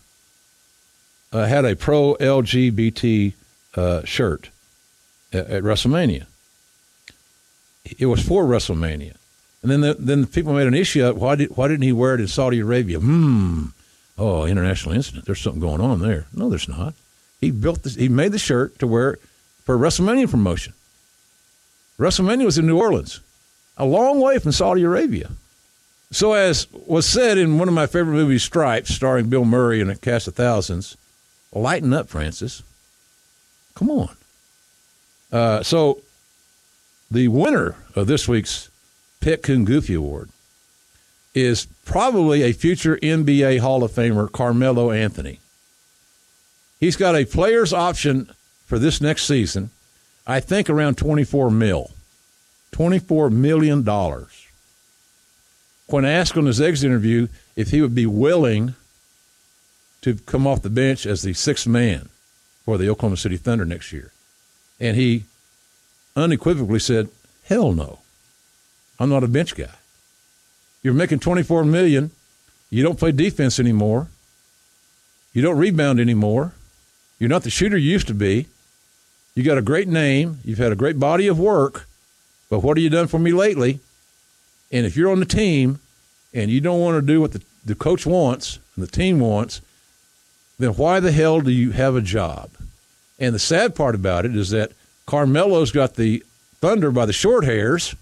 uh, had a pro LGBT uh, shirt at, at WrestleMania it was for WrestleMania. And then the, then the people made an issue of why did why didn't he wear it in Saudi Arabia? Hmm. Oh, international incident. There's something going on there. No, there's not. He built this. He made the shirt to wear for WrestleMania promotion. WrestleMania was in New Orleans, a long way from Saudi Arabia. So, as was said in one of my favorite movies, Stripes, starring Bill Murray and a cast of thousands, lighten up, Francis. Come on. Uh, so the winner of this week's Pet Coon Goofy Award is probably a future NBA Hall of Famer, Carmelo Anthony. He's got a player's option for this next season, I think around 24 mil. $24 million. When asked on his exit interview if he would be willing to come off the bench as the sixth man for the Oklahoma City Thunder next year, and he unequivocally said, "Hell no, I'm not a bench guy. You're making 24 million. You don't play defense anymore. You don't rebound anymore. You're not the shooter you used to be. You got a great name. You've had a great body of work, but what have you done for me lately? And if you're on the team and you don't want to do what the, the coach wants and the team wants, then why the hell do you have a job? And the sad part about it is that Carmelo's got the Thunder by the short hairs,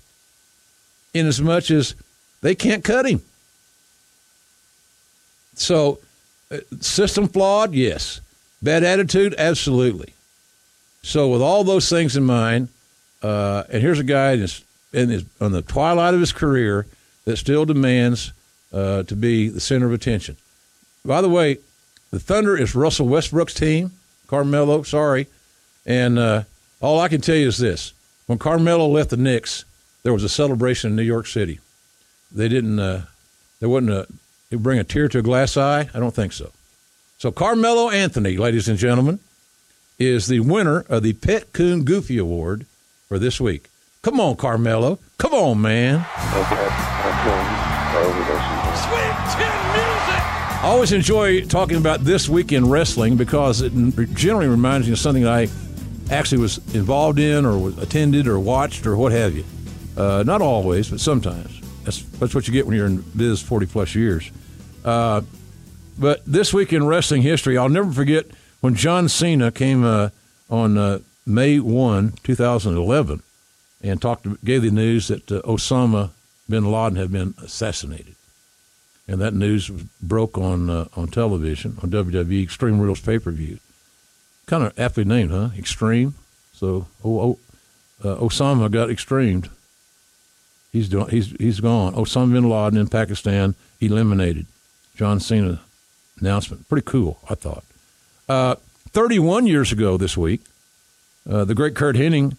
in as much as they can't cut him. So, uh, system flawed, yes. Bad attitude, absolutely. So, with all those things in mind, uh, and here's a guy his, in his, on the twilight of his career that still demands uh, to be the center of attention. By the way, the Thunder is Russell Westbrook's team. Carmelo, sorry, and uh, all I can tell you is this: when Carmelo left the Knicks, there was a celebration in New York City. They didn't. Uh, there wasn't a. It bring a tear to a glass eye. I don't think so. So Carmelo Anthony, ladies and gentlemen, is the winner of the Pet Coon Goofy Award for this week. Come on, Carmelo. Come on, man. Sweet chin music. I always enjoy talking about this week in wrestling because it generally reminds me of something I actually was involved in or was attended or watched or what have you. Uh, not always, but sometimes. That's, that's what you get when you're in biz 40 plus years. Uh, but this week in wrestling history, I'll never forget when John Cena came uh, on uh, May 1, 2011, and talked, gave the news that uh, Osama bin Laden had been assassinated. And that news broke on uh, on television on WWE Extreme Rules pay per view kind of aptly named, huh? Extreme. So oh, oh uh, Osama got extremed. He's doing, he's he's gone. Osama bin Laden in Pakistan eliminated. John Cena announcement. Pretty cool, I thought. Uh, 31 years ago this week, uh, the great Curt Hennig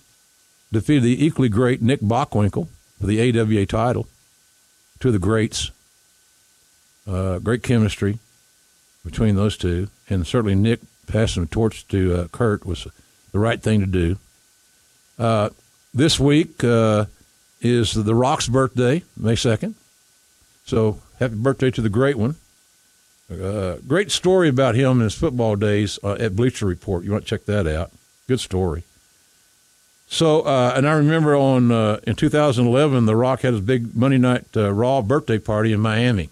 defeated the equally great Nick Bockwinkel for the AWA title. Two of the greats. Uh, great chemistry between those two, and certainly Nick passing the torch to uh, Curt was the right thing to do. Uh, this week uh, is the Rock's birthday, May 2nd. So happy birthday to the great one. Uh, great story about him in his football days uh, at Bleacher Report. You want to check that out. Good story. So, uh, and I remember on uh, in 2011, The Rock had his big Monday Night uh, Raw birthday party in Miami.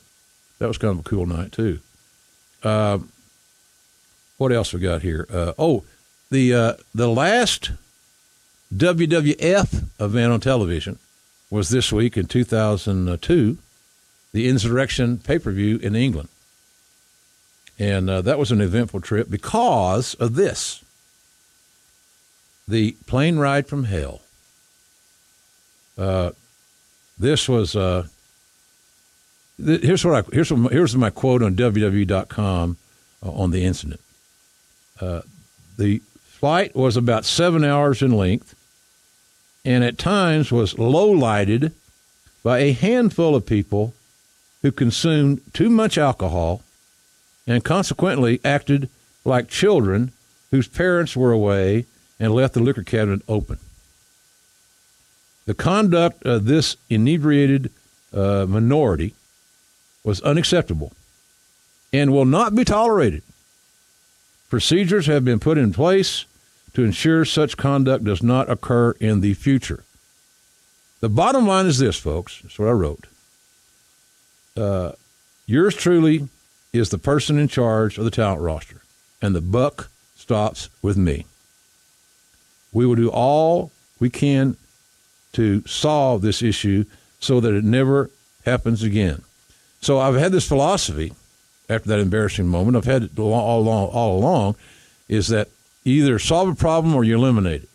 That was kind of a cool night too. Uh, what else we got here? oh, the the last WWF event on television was this week in 2002, the Insurrextion pay per view in England. And uh, that was an eventful trip because of this the plane ride from hell. Uh, this was uh, th- here's what I here's what, here's my quote on WWE.com uh, on the incident. Uh, the flight was about seven hours in length, and at times was low lighted by a handful of people who consumed too much alcohol and consequently acted like children whose parents were away and left the liquor cabinet open. The conduct of this inebriated uh, minority was unacceptable and will not be tolerated. Procedures have been put in place to ensure such conduct does not occur in the future. The bottom line is this, folks. That's what I wrote. Uh, yours truly is the person in charge of the talent roster, and the buck stops with me. We will do all we can to solve this issue so that it never happens again. So I've had this philosophy after that embarrassing moment. I've had it all along, all along is that either solve a problem or you eliminate it.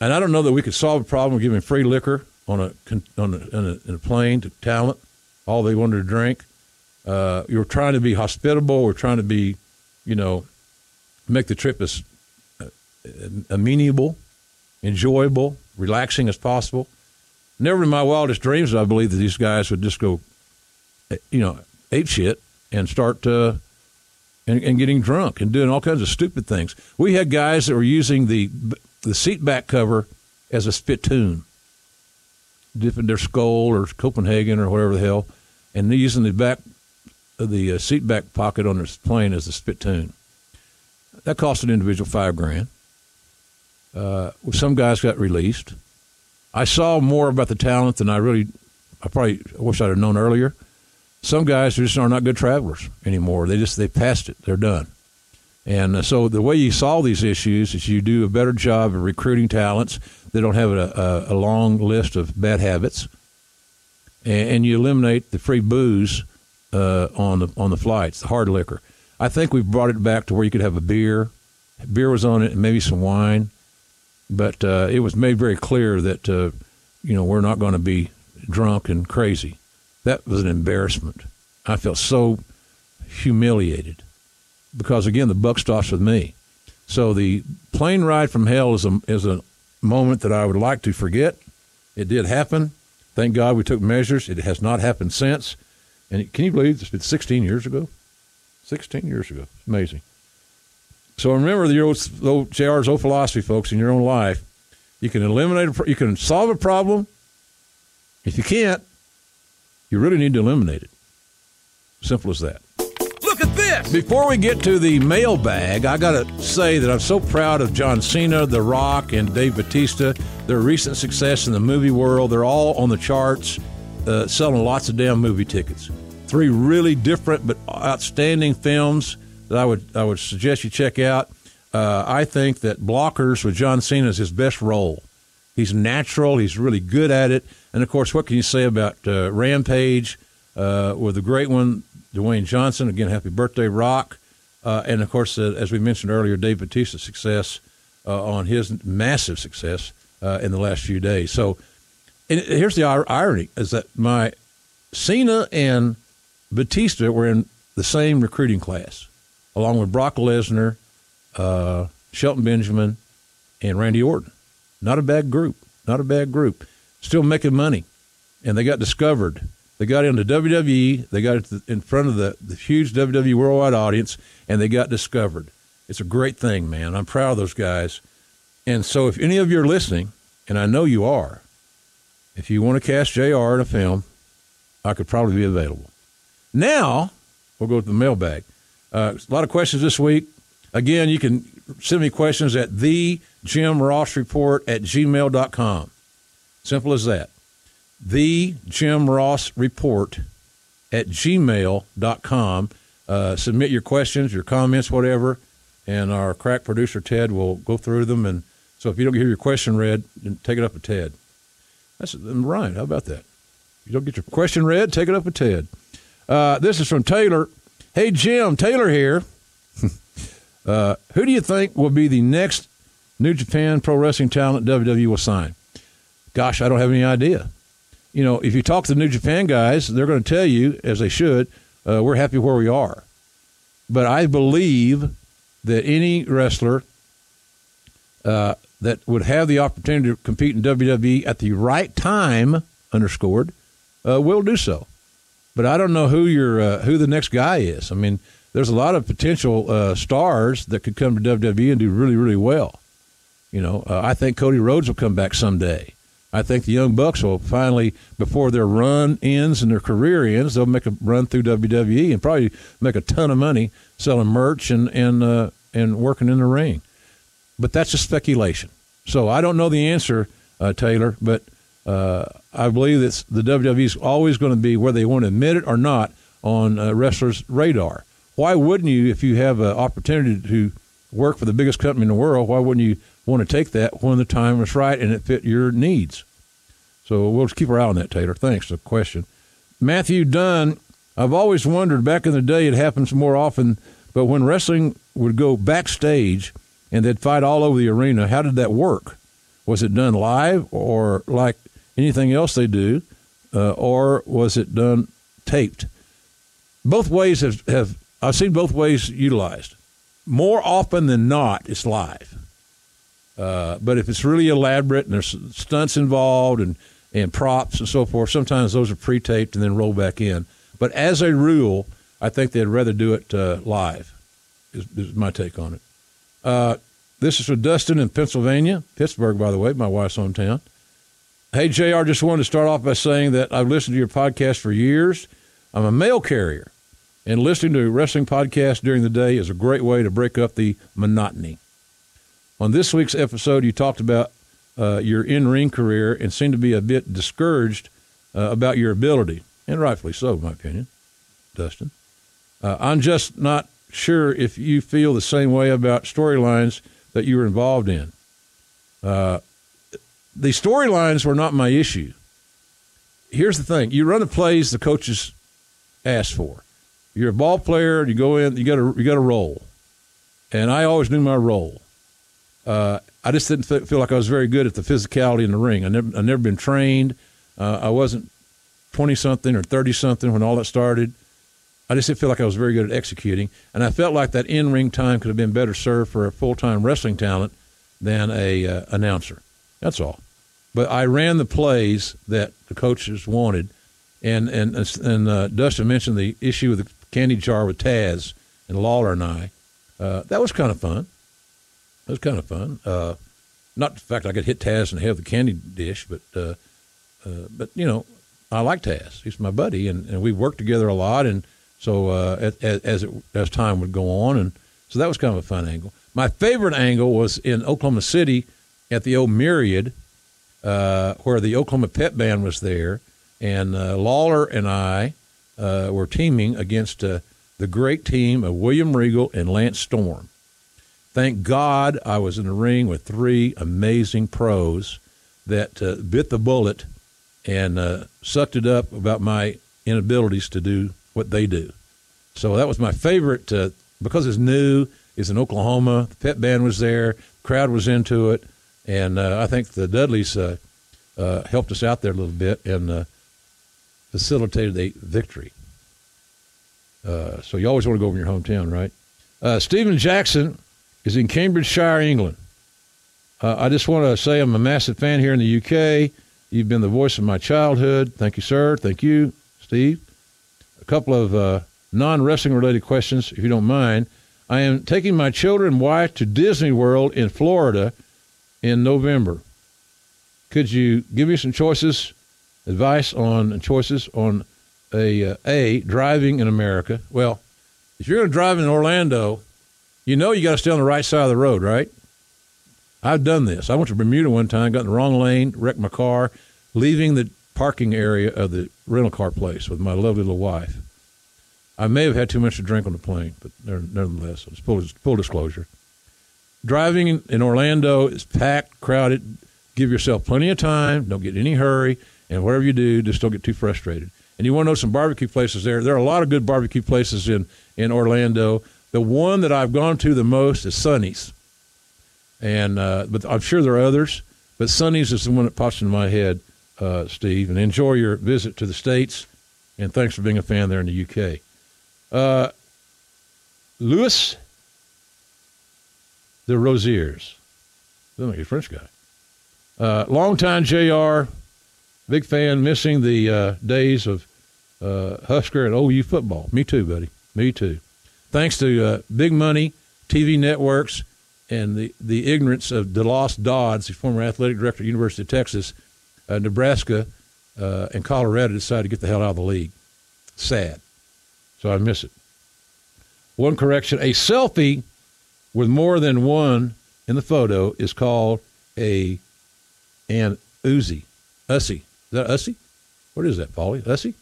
And I don't know that we could solve a problem giving free liquor on a on a, a, a plane to talent, all they wanted to drink. Uh, you're trying to be hospitable. We're trying to be, you know, make the trip as amenable, enjoyable, relaxing as possible. Never in my wildest dreams I believe that these guys would just go, you know, ape shit and start uh, and, and, getting drunk and doing all kinds of stupid things. We had guys that were using the the seat back cover as a spittoon, dipping their Skoal or Copenhagen or whatever the hell, and using the back of the uh, seat back pocket on this plane as a spittoon. That cost an individual five grand. Uh, some guys got released. I saw more about the talent than I really, I probably wish I'd have known earlier. Some guys just are not good travelers anymore. They just they passed it. They're done. And uh, so the way you solve these issues is you do a better job of recruiting talents They don't have a, a, a long list of bad habits, and, and you eliminate the free booze uh, on the on the flights, the hard liquor. I think we've brought it back to where you could have a beer. Beer was on it, and maybe some wine, but uh, it was made very clear that uh, you know we're not going to be drunk and crazy. That was an embarrassment. I felt so humiliated because again the buck stops with me. So the plane ride from hell is a is a moment that I would like to forget. It did happen. Thank God we took measures. It has not happened since. And can you believe it's been 16 years ago? 16 years ago. Amazing. So remember the old, old JR's old philosophy, folks, in your own life. You can eliminate, a, you can solve a problem. If you can't, you really need to eliminate it. Simple as that. Look at this! Before we get to the mailbag, I got to say that I'm so proud of John Cena, The Rock, and Dave Bautista. Their recent success in the movie world. They're all on the charts, uh, selling lots of damn movie tickets three really different but outstanding films that I would I would suggest you check out. Uh, I think that Blockers with John Cena is his best role. He's natural. He's really good at it. And of course, what can you say about uh, Rampage uh, with the great one, Dwayne Johnson? Again, happy birthday, Rock. Uh, and of course, uh, as we mentioned earlier, Dave Bautista's success uh, on his massive success in the last few days. So, here's the irony: is that my Cena and Bautista were in the same recruiting class, along with Brock Lesnar, uh, Shelton Benjamin, and Randy Orton. Not a bad group. Not a bad group. Still making money. And they got discovered. They got into WWE. They got in front of the, the huge WWE worldwide audience, and they got discovered. It's a great thing, man. I'm proud of those guys. And so, if any of you are listening, and I know you are, if you want to cast JR in a film, I could probably be available. Now, we'll go to the mailbag. Uh, a lot of questions this week. Again, you can send me questions at the Jim Ross Report at gmail.com. Simple as that. The Jim Ross Report at gmail.com. Uh, submit your questions, your comments, whatever, and our crack producer Ted will go through them. And so if you don't hear your question read, then take it up with Ted. That's right. How about that? If you don't get your question read, take it up with Ted. Uh, this is from Taylor. Hey, Jim, Taylor here. uh, who do you think will be the next New Japan Pro Wrestling talent WWE will sign? Gosh, I don't have any idea. You know, if you talk to the New Japan guys, they're going to tell you, as they should, uh, we're happy where we are. But I believe that any wrestler uh, that would have the opportunity to compete in WWE at the right time, underscored, uh, will do so. But I don't know who your uh, who the next guy is. I mean, there's a lot of potential uh, stars that could come to WWE and do really really well. You know, uh, I think Cody Rhodes will come back someday. I think the Young Bucks will finally, before their run ends and their career ends, they'll make a run through WWE and probably make a ton of money selling merch and and uh, and working in the ring. But that's just speculation. So I don't know the answer, uh, Taylor. But uh, I believe that the WWE is always going to be, whether they want to admit it or not, on uh, wrestlers' radar. Why wouldn't you, if you have an opportunity to work for the biggest company in the world, why wouldn't you want to take that when the time was right and it fit your needs? So we'll just keep our eye on that, Taylor. Thanks for the question. Matthew Dunn, I've always wondered, back in the day it happens more often, but when wrestling would go backstage and they'd fight all over the arena, how did that work? Was it done live or like anything else they do, uh, or was it done taped? Both ways have, have I've seen both ways utilized. More often than not, it's live. Uh, but if it's really elaborate and there's stunts involved and, and props and so forth, sometimes those are pre-taped and then roll back in. But as a rule, I think they'd rather do it uh, live. Is, is, my take on it. Uh, this is for Dustin in Pennsylvania, Pittsburgh, by the way, my wife's hometown. Hey, JR, just wanted to start off by saying that I've listened to your podcast for years. I'm a mail carrier, and listening to wrestling podcasts during the day is a great way to break up the monotony. On this week's episode, you talked about uh, your in ring career and seemed to be a bit discouraged uh, about your ability, and rightfully so, in my opinion, Dustin. Uh, I'm just not sure if you feel the same way about storylines that you were involved in. Uh, the storylines were not my issue. Here's the thing: you run the plays the coaches ask for. You're a ball player. You go in. You got to you got to roll. And I always knew my role. Uh, I just didn't feel like I was very good at the physicality in the ring. I never I never been trained. Uh, I wasn't twenty something or thirty something when all that started. I just didn't feel like I was very good at executing, and I felt like that in ring time could have been better served for a full time wrestling talent than a uh, announcer. That's all. But I ran the plays that the coaches wanted, and and and uh, Dustin mentioned the issue with the candy jar with Taz and Lawler and I. Uh, that was kind of fun. That was kind of fun. Uh, not the fact I could hit Taz and have the candy dish, but uh, uh, but you know, I like Taz. He's my buddy, and, and we worked together a lot. And so uh, as as, it, as time would go on, and so that was kind of a fun angle. My favorite angle was in Oklahoma City at the old Myriad, uh, where the Oklahoma Pep Band was there, and uh, Lawler and I uh, were teaming against uh, the great team of William Regal and Lance Storm. Thank God I was in the ring with three amazing pros that uh, bit the bullet and sucked it up about my inabilities to do what they do. So that was my favorite because it's new. It's in Oklahoma. The Pep Band was there. Crowd was into it and uh, I think the Dudleys uh, uh, helped us out there a little bit and facilitated a victory. So you always want to go over your hometown, right? Stephen Jackson is in Cambridgeshire, England. Uh, I just want to say I'm a massive fan here in the UK. You've been the voice of my childhood. Thank you, sir. Thank you, Steve. A couple of uh, non wrestling related questions, if you don't mind. I am taking my children and wife to Disney World in Florida in November. Could you give me some choices, advice on choices on a uh, a driving in America? Well, if you're going to drive in Orlando, you know you got to stay on the right side of the road, right? I've done this. I went to Bermuda one time, got in the wrong lane, wrecked my car, leaving the parking area of the rental car place with my lovely little wife. I may have had too much to drink on the plane, but nevertheless, it's full, full disclosure. Driving in Orlando is packed, crowded. Give yourself plenty of time. Don't get in any hurry. And whatever you do, just don't get too frustrated. And you want to know some barbecue places there. There are a lot of good barbecue places in, in Orlando. The one that I've gone to the most is Sonny's. And uh, but I'm sure there are others. But Sonny's is the one that pops into my head, uh, Steve. And enjoy your visit to the states. And thanks for being a fan there in the UK. Uh, Louis the Rosiers. Look like a French guy. Uh, longtime JR, big fan, missing the uh, days of uh, Husker and OU football. Me too, buddy. Me too. Thanks to uh, big money, TV networks, and the, the ignorance of DeLoss Dodds, the former athletic director at University of Texas, uh, Nebraska, uh, and Colorado decided to get the hell out of the league. Sad. So I miss it. One correction a selfie with more than one in the photo is called a an Uzi. Ussy. Is that Ussy? What is that, Paulie? Ussy?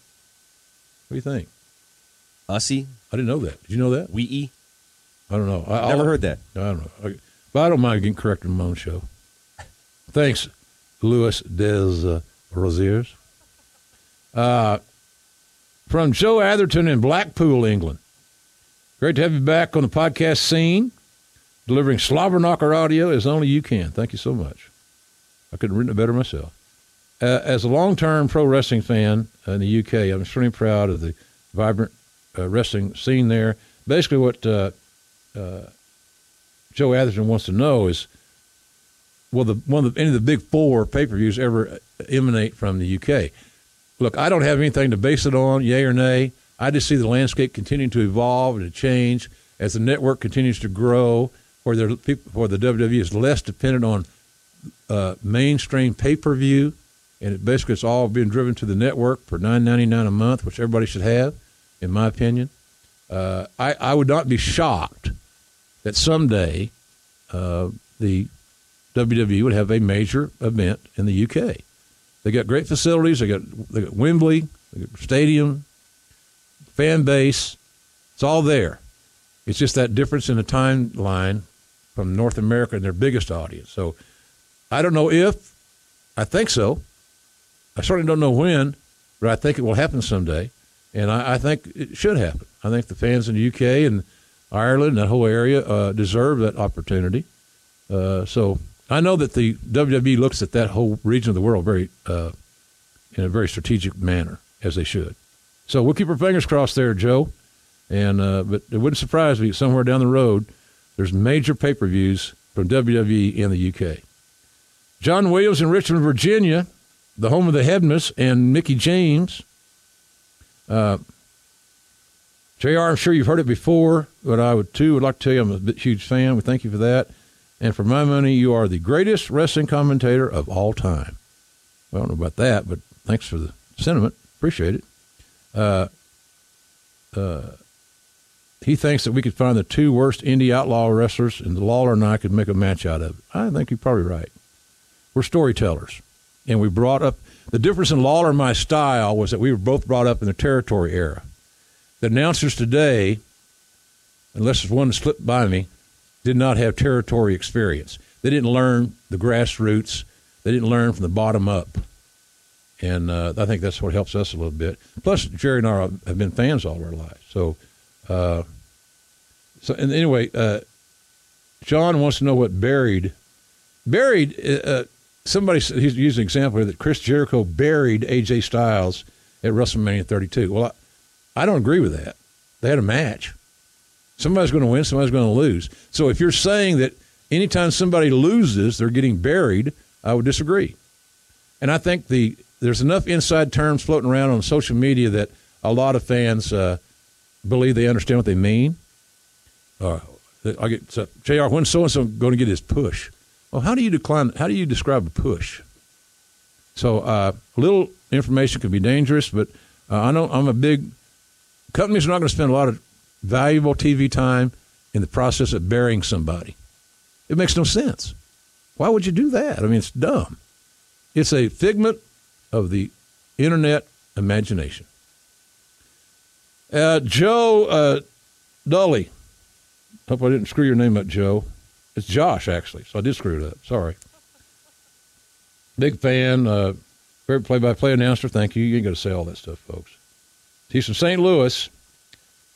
What do you think? Ussy? I didn't know that. Did you know that? Wee I don't know. I, Never I'll, heard that. I don't know. But I don't mind getting corrected on my own show. Thanks, Louis des uh, Rosiers. Uh, from Joe Atherton in Blackpool, England. Great to have you back on the podcast scene, delivering slobberknocker audio as only you can. Thank you so much. I couldn't have written it better myself. Uh, as a long term pro wrestling fan in the UK, I'm extremely proud of the vibrant uh, wrestling scene there. Basically, what uh, uh Joe Atherton wants to know is will the one of the, any of the big four pay per views ever emanate from the UK? Look, I don't have anything to base it on, yay or nay. I just see the landscape continuing to evolve and to change as the network continues to grow, where where the WWE is less dependent on uh, mainstream pay per view, and it basically it's all being driven to the network for nine ninety nine a month, which everybody should have, in my opinion. Uh, I I would not be shocked that someday uh, the WWE would have a major event in the UK. They got great facilities. They got they got Wembley, they got stadium, fan base. It's all there. It's just that difference in the timeline from North America and their biggest audience. So I don't know if, I think so. I certainly don't know when, but I think it will happen someday. And I, I think it should happen. I think the fans in the UK and Ireland, and that whole area, uh, deserve that opportunity. Uh, so I know that the WWE looks at that whole region of the world very uh, in a very strategic manner, as they should. So we'll keep our fingers crossed there, Joe. And uh, but it wouldn't surprise me somewhere down the road there's major pay per views from WWE in the UK. John Williams in Richmond, Virginia, the home of the Hebners and Mickie James. Uh, JR, I'm sure you've heard it before, but I would too would like to tell you I'm a huge fan. We thank you for that. And for my money, you are the greatest wrestling commentator of all time. Well, I don't know about that, but thanks for the sentiment. Appreciate it. Uh, uh, he thinks that we could find the two worst indie outlaw wrestlers, and Lawler and I could make a match out of it. I think you're probably right. We're storytellers, and we brought up the difference in Lawler and my style was that we were both brought up in the territory era. The announcers today, unless there's one that slipped by me, did not have territory experience. They didn't learn the grassroots. They didn't learn from the bottom up and uh, I think that's what helps us a little bit. Plus, Jerry and I have been fans all our lives. So, uh, so and anyway, uh, John wants to know what buried. Buried. Uh, uh, somebody he's used an example here that Chris Jericho buried AJ Styles at WrestleMania 32. Well, I, I don't agree with that. They had a match. Somebody's going to win, somebody's going to lose. So if you're saying that anytime somebody loses, they're getting buried, I would disagree. And I think the there's enough inside terms floating around on social media that a lot of fans uh, believe they understand what they mean. Uh, I get so, Jr. When so and so going to get his push? Well, how do you decline? How do you describe a push? So uh, a little information can be dangerous, but uh, I know I'm a big companies are not going to spend a lot of valuable TV time in the process of burying somebody. It makes no sense. Why would you do that? I mean, it's dumb. It's a figment of the internet imagination. Uh, Joe uh, Dully. Hope I didn't screw your name up, Joe. It's Josh, actually, so I did screw it up. Sorry. Big fan. Uh, favorite play-by-play announcer. Thank you. You ain't got to say all that stuff, folks. He's from St. Louis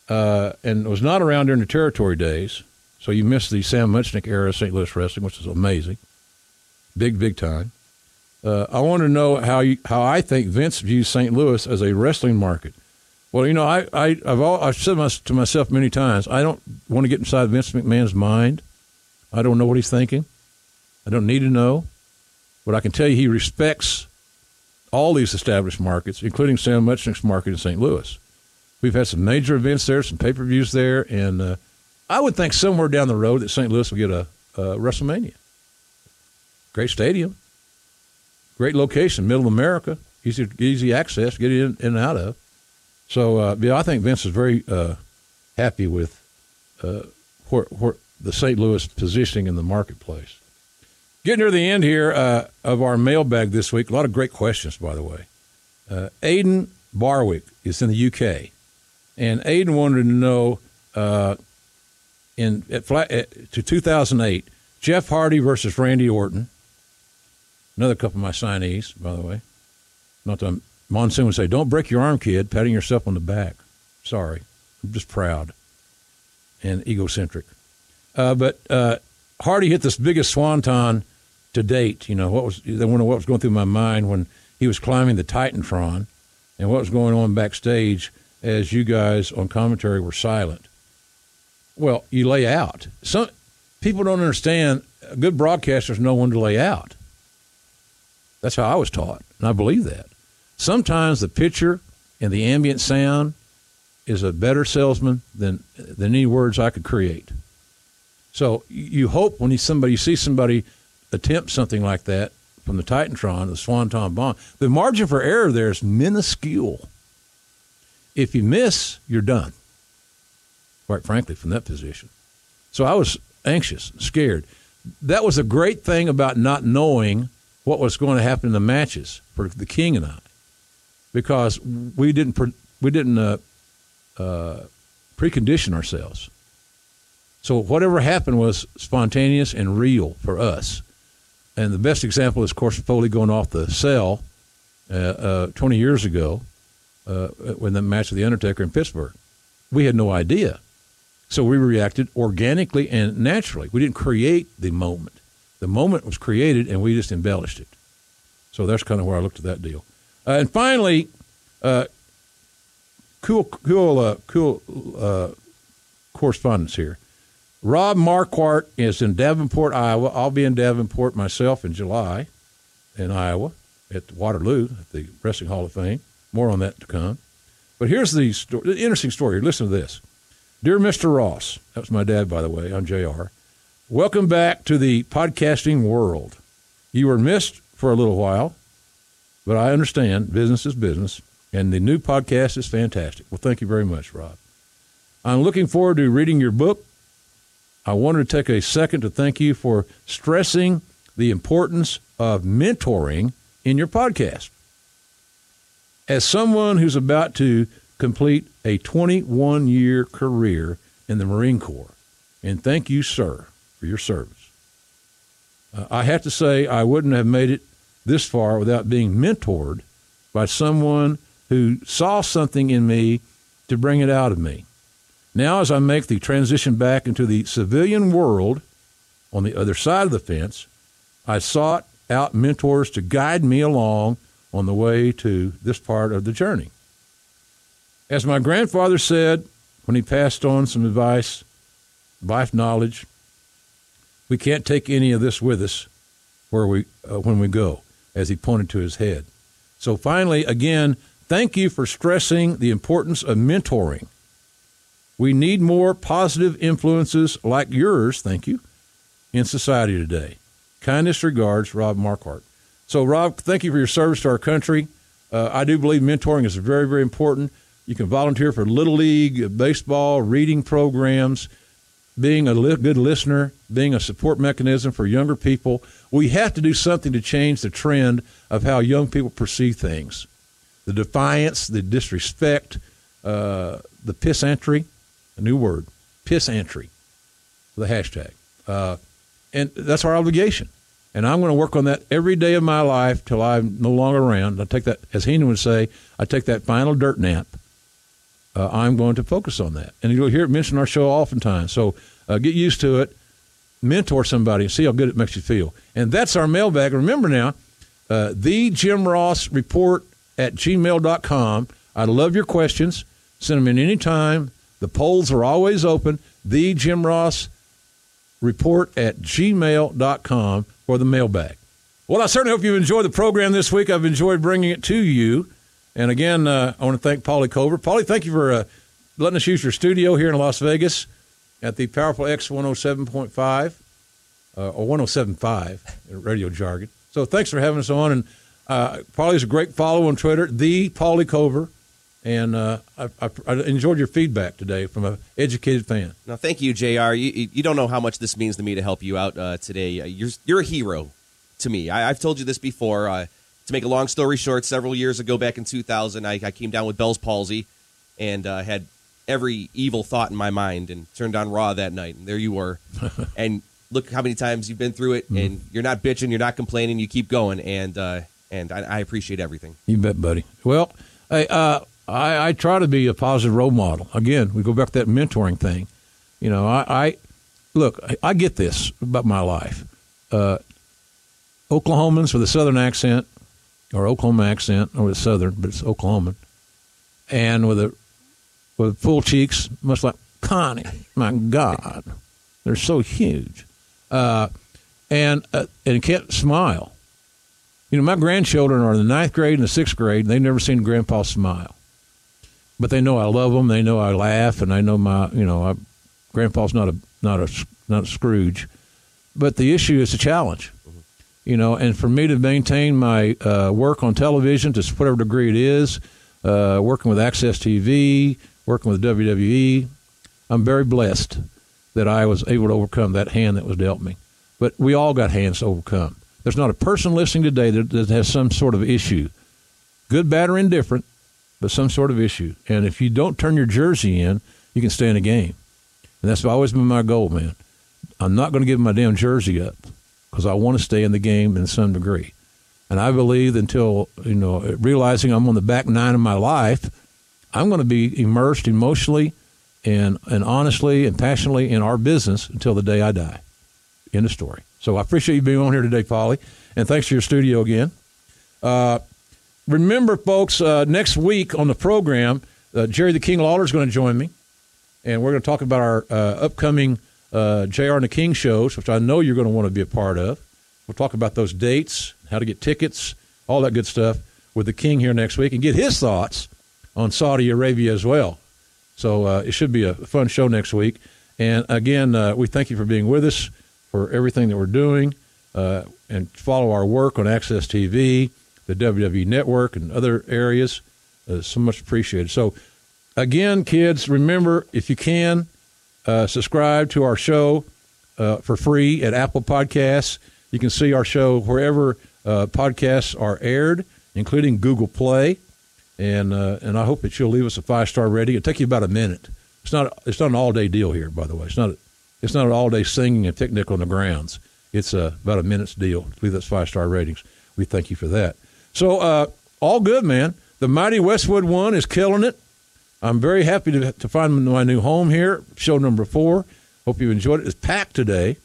uh, and was not around during the territory days. So you missed the Sam Muchnick era of St. Louis wrestling, which is amazing. Big, big time. Uh, I want to know how you, how I think Vince views St. Louis as a wrestling market. Well, you know, I, I, I've, all, I've said to myself many times, I don't want to get inside Vince McMahon's mind. I don't know what he's thinking. I don't need to know. But I can tell you he respects all these established markets, including Sam Muchnick's market in St. Louis. We've had some major events there, some pay per views there, and uh, I would think somewhere down the road that St. Louis will get a, a WrestleMania. Great stadium, great location, middle of America, easy easy access, get in and out of. So uh, yeah, I think Vince is very uh, happy with uh, where, where the St. Louis positioning in the marketplace. Getting near the end here uh, of our mailbag this week. A lot of great questions, by the way. Uh, Aiden Barwick is in the UK, and Aiden wanted to know uh, in at, at, to 2008 Jeff Hardy versus Randy Orton. Another couple of my signees, by the way. Not that Monsoon would say, "Don't break your arm, kid," patting yourself on the back. Sorry, I'm just proud and egocentric. Uh, but uh, Hardy hit this biggest swanton to date. You know what was I wonder what was going through my mind when he was climbing the Titantron, and what was going on backstage as you guys on commentary were silent. Well, you lay out. Some people don't understand. A good broadcasters know when to lay out. That's how I was taught, and I believe that. Sometimes the picture and the ambient sound is a better salesman than than any words I could create. So you hope when you somebody you see somebody attempt something like that from the Titantron, the Swanton bomb, the margin for error there is minuscule. If you miss, you're done. Quite frankly, from that position. So I was anxious, scared. That was a great thing about not knowing what was going to happen in the matches for the King and I, because we didn't we didn't uh, uh, precondition ourselves. So whatever happened was spontaneous and real for us. And the best example is, of course, Foley going off the cell uh, uh, 20 years ago uh, when the match with the Undertaker in Pittsburgh. We had no idea. So we reacted organically and naturally. We didn't create the moment. The moment was created, and we just embellished it. So that's kind of where I looked at that deal. Uh, and finally, uh, cool, cool, uh, cool uh, correspondence here. Rob Marquardt is in Davenport, Iowa. I'll be in Davenport myself in July in Iowa at Waterloo at the Wrestling Hall of Fame. More on that to come. But here's the, story, the interesting story. Listen to this. Dear Mr. Ross, that was my dad, by the way. I'm JR. Welcome back to the podcasting world. You were missed for a little while, but I understand business is business, and the new podcast is fantastic. Well, thank you very much, Rob. I'm looking forward to reading your book. I wanted to take a second to thank you for stressing the importance of mentoring in your podcast. As someone who's about to complete a 21 year career in the Marine Corps, and thank you, sir, for your service. Uh, I have to say, I wouldn't have made it this far without being mentored by someone who saw something in me to bring it out of me. Now, as I make the transition back into the civilian world on the other side of the fence, I sought out mentors to guide me along on the way to this part of the journey. As my grandfather said when he passed on some advice life knowledge. We can't take any of this with us where we uh, when we go, as he pointed to his head. So finally, again, thank you for stressing the importance of mentoring. We need more positive influences like yours, thank you, in society today. Kindest regards, Rob Marquardt. So, Rob, thank you for your service to our country. Uh, I do believe mentoring is very, very important. You can volunteer for Little League, baseball, reading programs, being a li- good listener, being a support mechanism for younger people. We have to do something to change the trend of how young people perceive things. The defiance, the disrespect, uh, the pissantry, a new word, pissantry, the hashtag. Uh, and that's our obligation. And I'm going to work on that every day of my life till I'm no longer around. I take that, as Heenan would say, I take that final dirt nap. Uh, I'm going to focus on that. And you'll hear it mentioned our show oftentimes. So uh, get used to it. Mentor somebody and see how good it makes you feel. And that's our mailbag. Remember now, uh, the Jim Ross report at gmail.com. I love your questions. Send them in anytime. The polls are always open. The Jim Ross report at gmail.com for the mailbag. Well, I certainly hope you've enjoyed the program this week. I've enjoyed bringing it to you. And again, uh, I want to thank Paulie Cover. Paulie, thank you for uh, letting us use your studio here in Las Vegas at the Powerful X 107.5 uh, or 107.5 in radio jargon. So thanks for having us on. And uh, Paulie's a great follow on Twitter, the Paulie Cover. And uh, I, I, I enjoyed your feedback today from an educated fan. No, thank you, Jr. You, you don't know how much this means to me to help you out uh, today. Uh, you're you're a hero to me. I, have told you this before. To make a long story short, several years ago, back in 2000, I, I came down with Bell's palsy, and uh, had every evil thought in my mind, and turned on Raw that night, and there you were. and look how many times you've been through it, mm-hmm. and you're not bitching, you're not complaining, you keep going, and uh, and I, I, appreciate everything. You bet, buddy. Well, hey, uh, I, I try to be a positive role model. Again, we go back to that mentoring thing. You know, I, I look, I, I, get this about my life. Uh, Oklahomans with a southern accent, or Oklahoma accent, or with southern, but it's Oklahoman, and with a with full cheeks, much like Connie. My God, they're so huge, uh, and uh, and can't smile. You know, my grandchildren are in the ninth grade and the sixth grade, and they've never seen Grandpa smile but they know I love them. They know I laugh, and I know my you know I, Grandpa's not a not a not a Scrooge, but the issue is a challenge. You know. And for me to maintain my uh, work on television to whatever degree it is, uh, working with AXS TV, working with WWE, I'm very blessed that I was able to overcome that hand that was dealt me. But we all got hands to overcome. There's not a person listening today that, that has some sort of issue, good, bad, or indifferent but some sort of issue. And if you don't turn your jersey in, you can stay in the game. And that's always been my goal, man. I'm not going to give my damn jersey up because I want to stay in the game in some degree. And I believe until, you know, realizing I'm on the back nine of my life, I'm going to be immersed emotionally and, and honestly and passionately in our business until the day I die. End of story. So I appreciate you being on here today, Paulie. And thanks for your studio again. Uh, remember, folks, uh, next week on the program, uh, Jerry the King Lawler is going to join me, and we're going to talk about our uh, upcoming uh, JR and the King shows, which I know you're going to want to be a part of. We'll talk about those dates, how to get tickets, all that good stuff with the King here next week, and get his thoughts on Saudi Arabia as well. So uh, it should be a fun show next week. And again, uh, we thank you for being with us for everything that we're doing, and follow our work on AXS TV the WWE Network and other areas. Uh, so much appreciated. So, again, kids, remember if you can, uh, subscribe to our show uh, for free at Apple Podcasts. You can see our show wherever uh, podcasts are aired, including Google Play. And uh, and I hope that you'll leave us a five star rating. It'll take you about a minute. It's not it's not an all day deal here, by the way. It's not it's not an all day singing and picnic on the grounds. It's about a minute's deal. Leave us five star ratings. We thank you for that. So uh, all good, man. The mighty Westwood One is killing it. I'm very happy to, to find my new home here. Show number four. Hope you enjoyed it. It's packed today,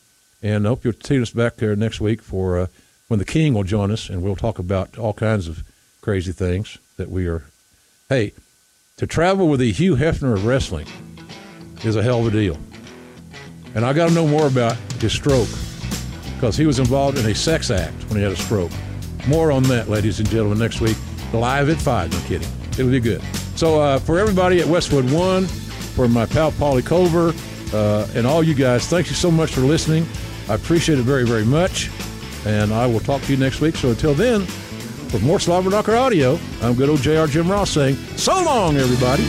and I hope you'll see us back there next week for uh, when the King will join us, and we'll talk about all kinds of crazy things that we are. Hey, to travel with the Hugh Hefner of wrestling is a hell of a deal. And I got to know more about his stroke because he was involved in a sex act when he had a stroke. More on that, ladies and gentlemen, next week. Live at 5. No kidding. It'll be good. So, uh, for everybody at Westwood One, for my pal Paulie Cover, uh, and all you guys, thank you so much for listening. I appreciate it very, very much. And I will talk to you next week. So, until then, for more Slobberknocker audio, I'm good old JR Jim Ross saying, so long, everybody.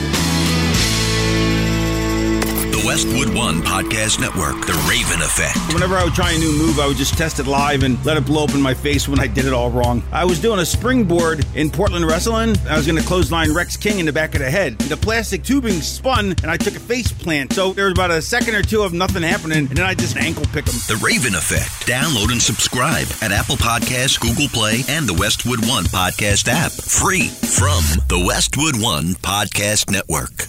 Westwood One Podcast Network, The Raven Effect. Whenever I would try a new move, I would just test it live and let it blow up in my face when I did it all wrong. I was doing a springboard in Portland Wrestling. I was going to clothesline Rex King in the back of the head. The plastic tubing spun and I took a face plant. So there was about a second or two of nothing happening, and then I just ankle pick him. The Raven Effect. Download and subscribe at Apple Podcasts, Google Play, and the Westwood One Podcast app. Free from the Westwood One Podcast Network.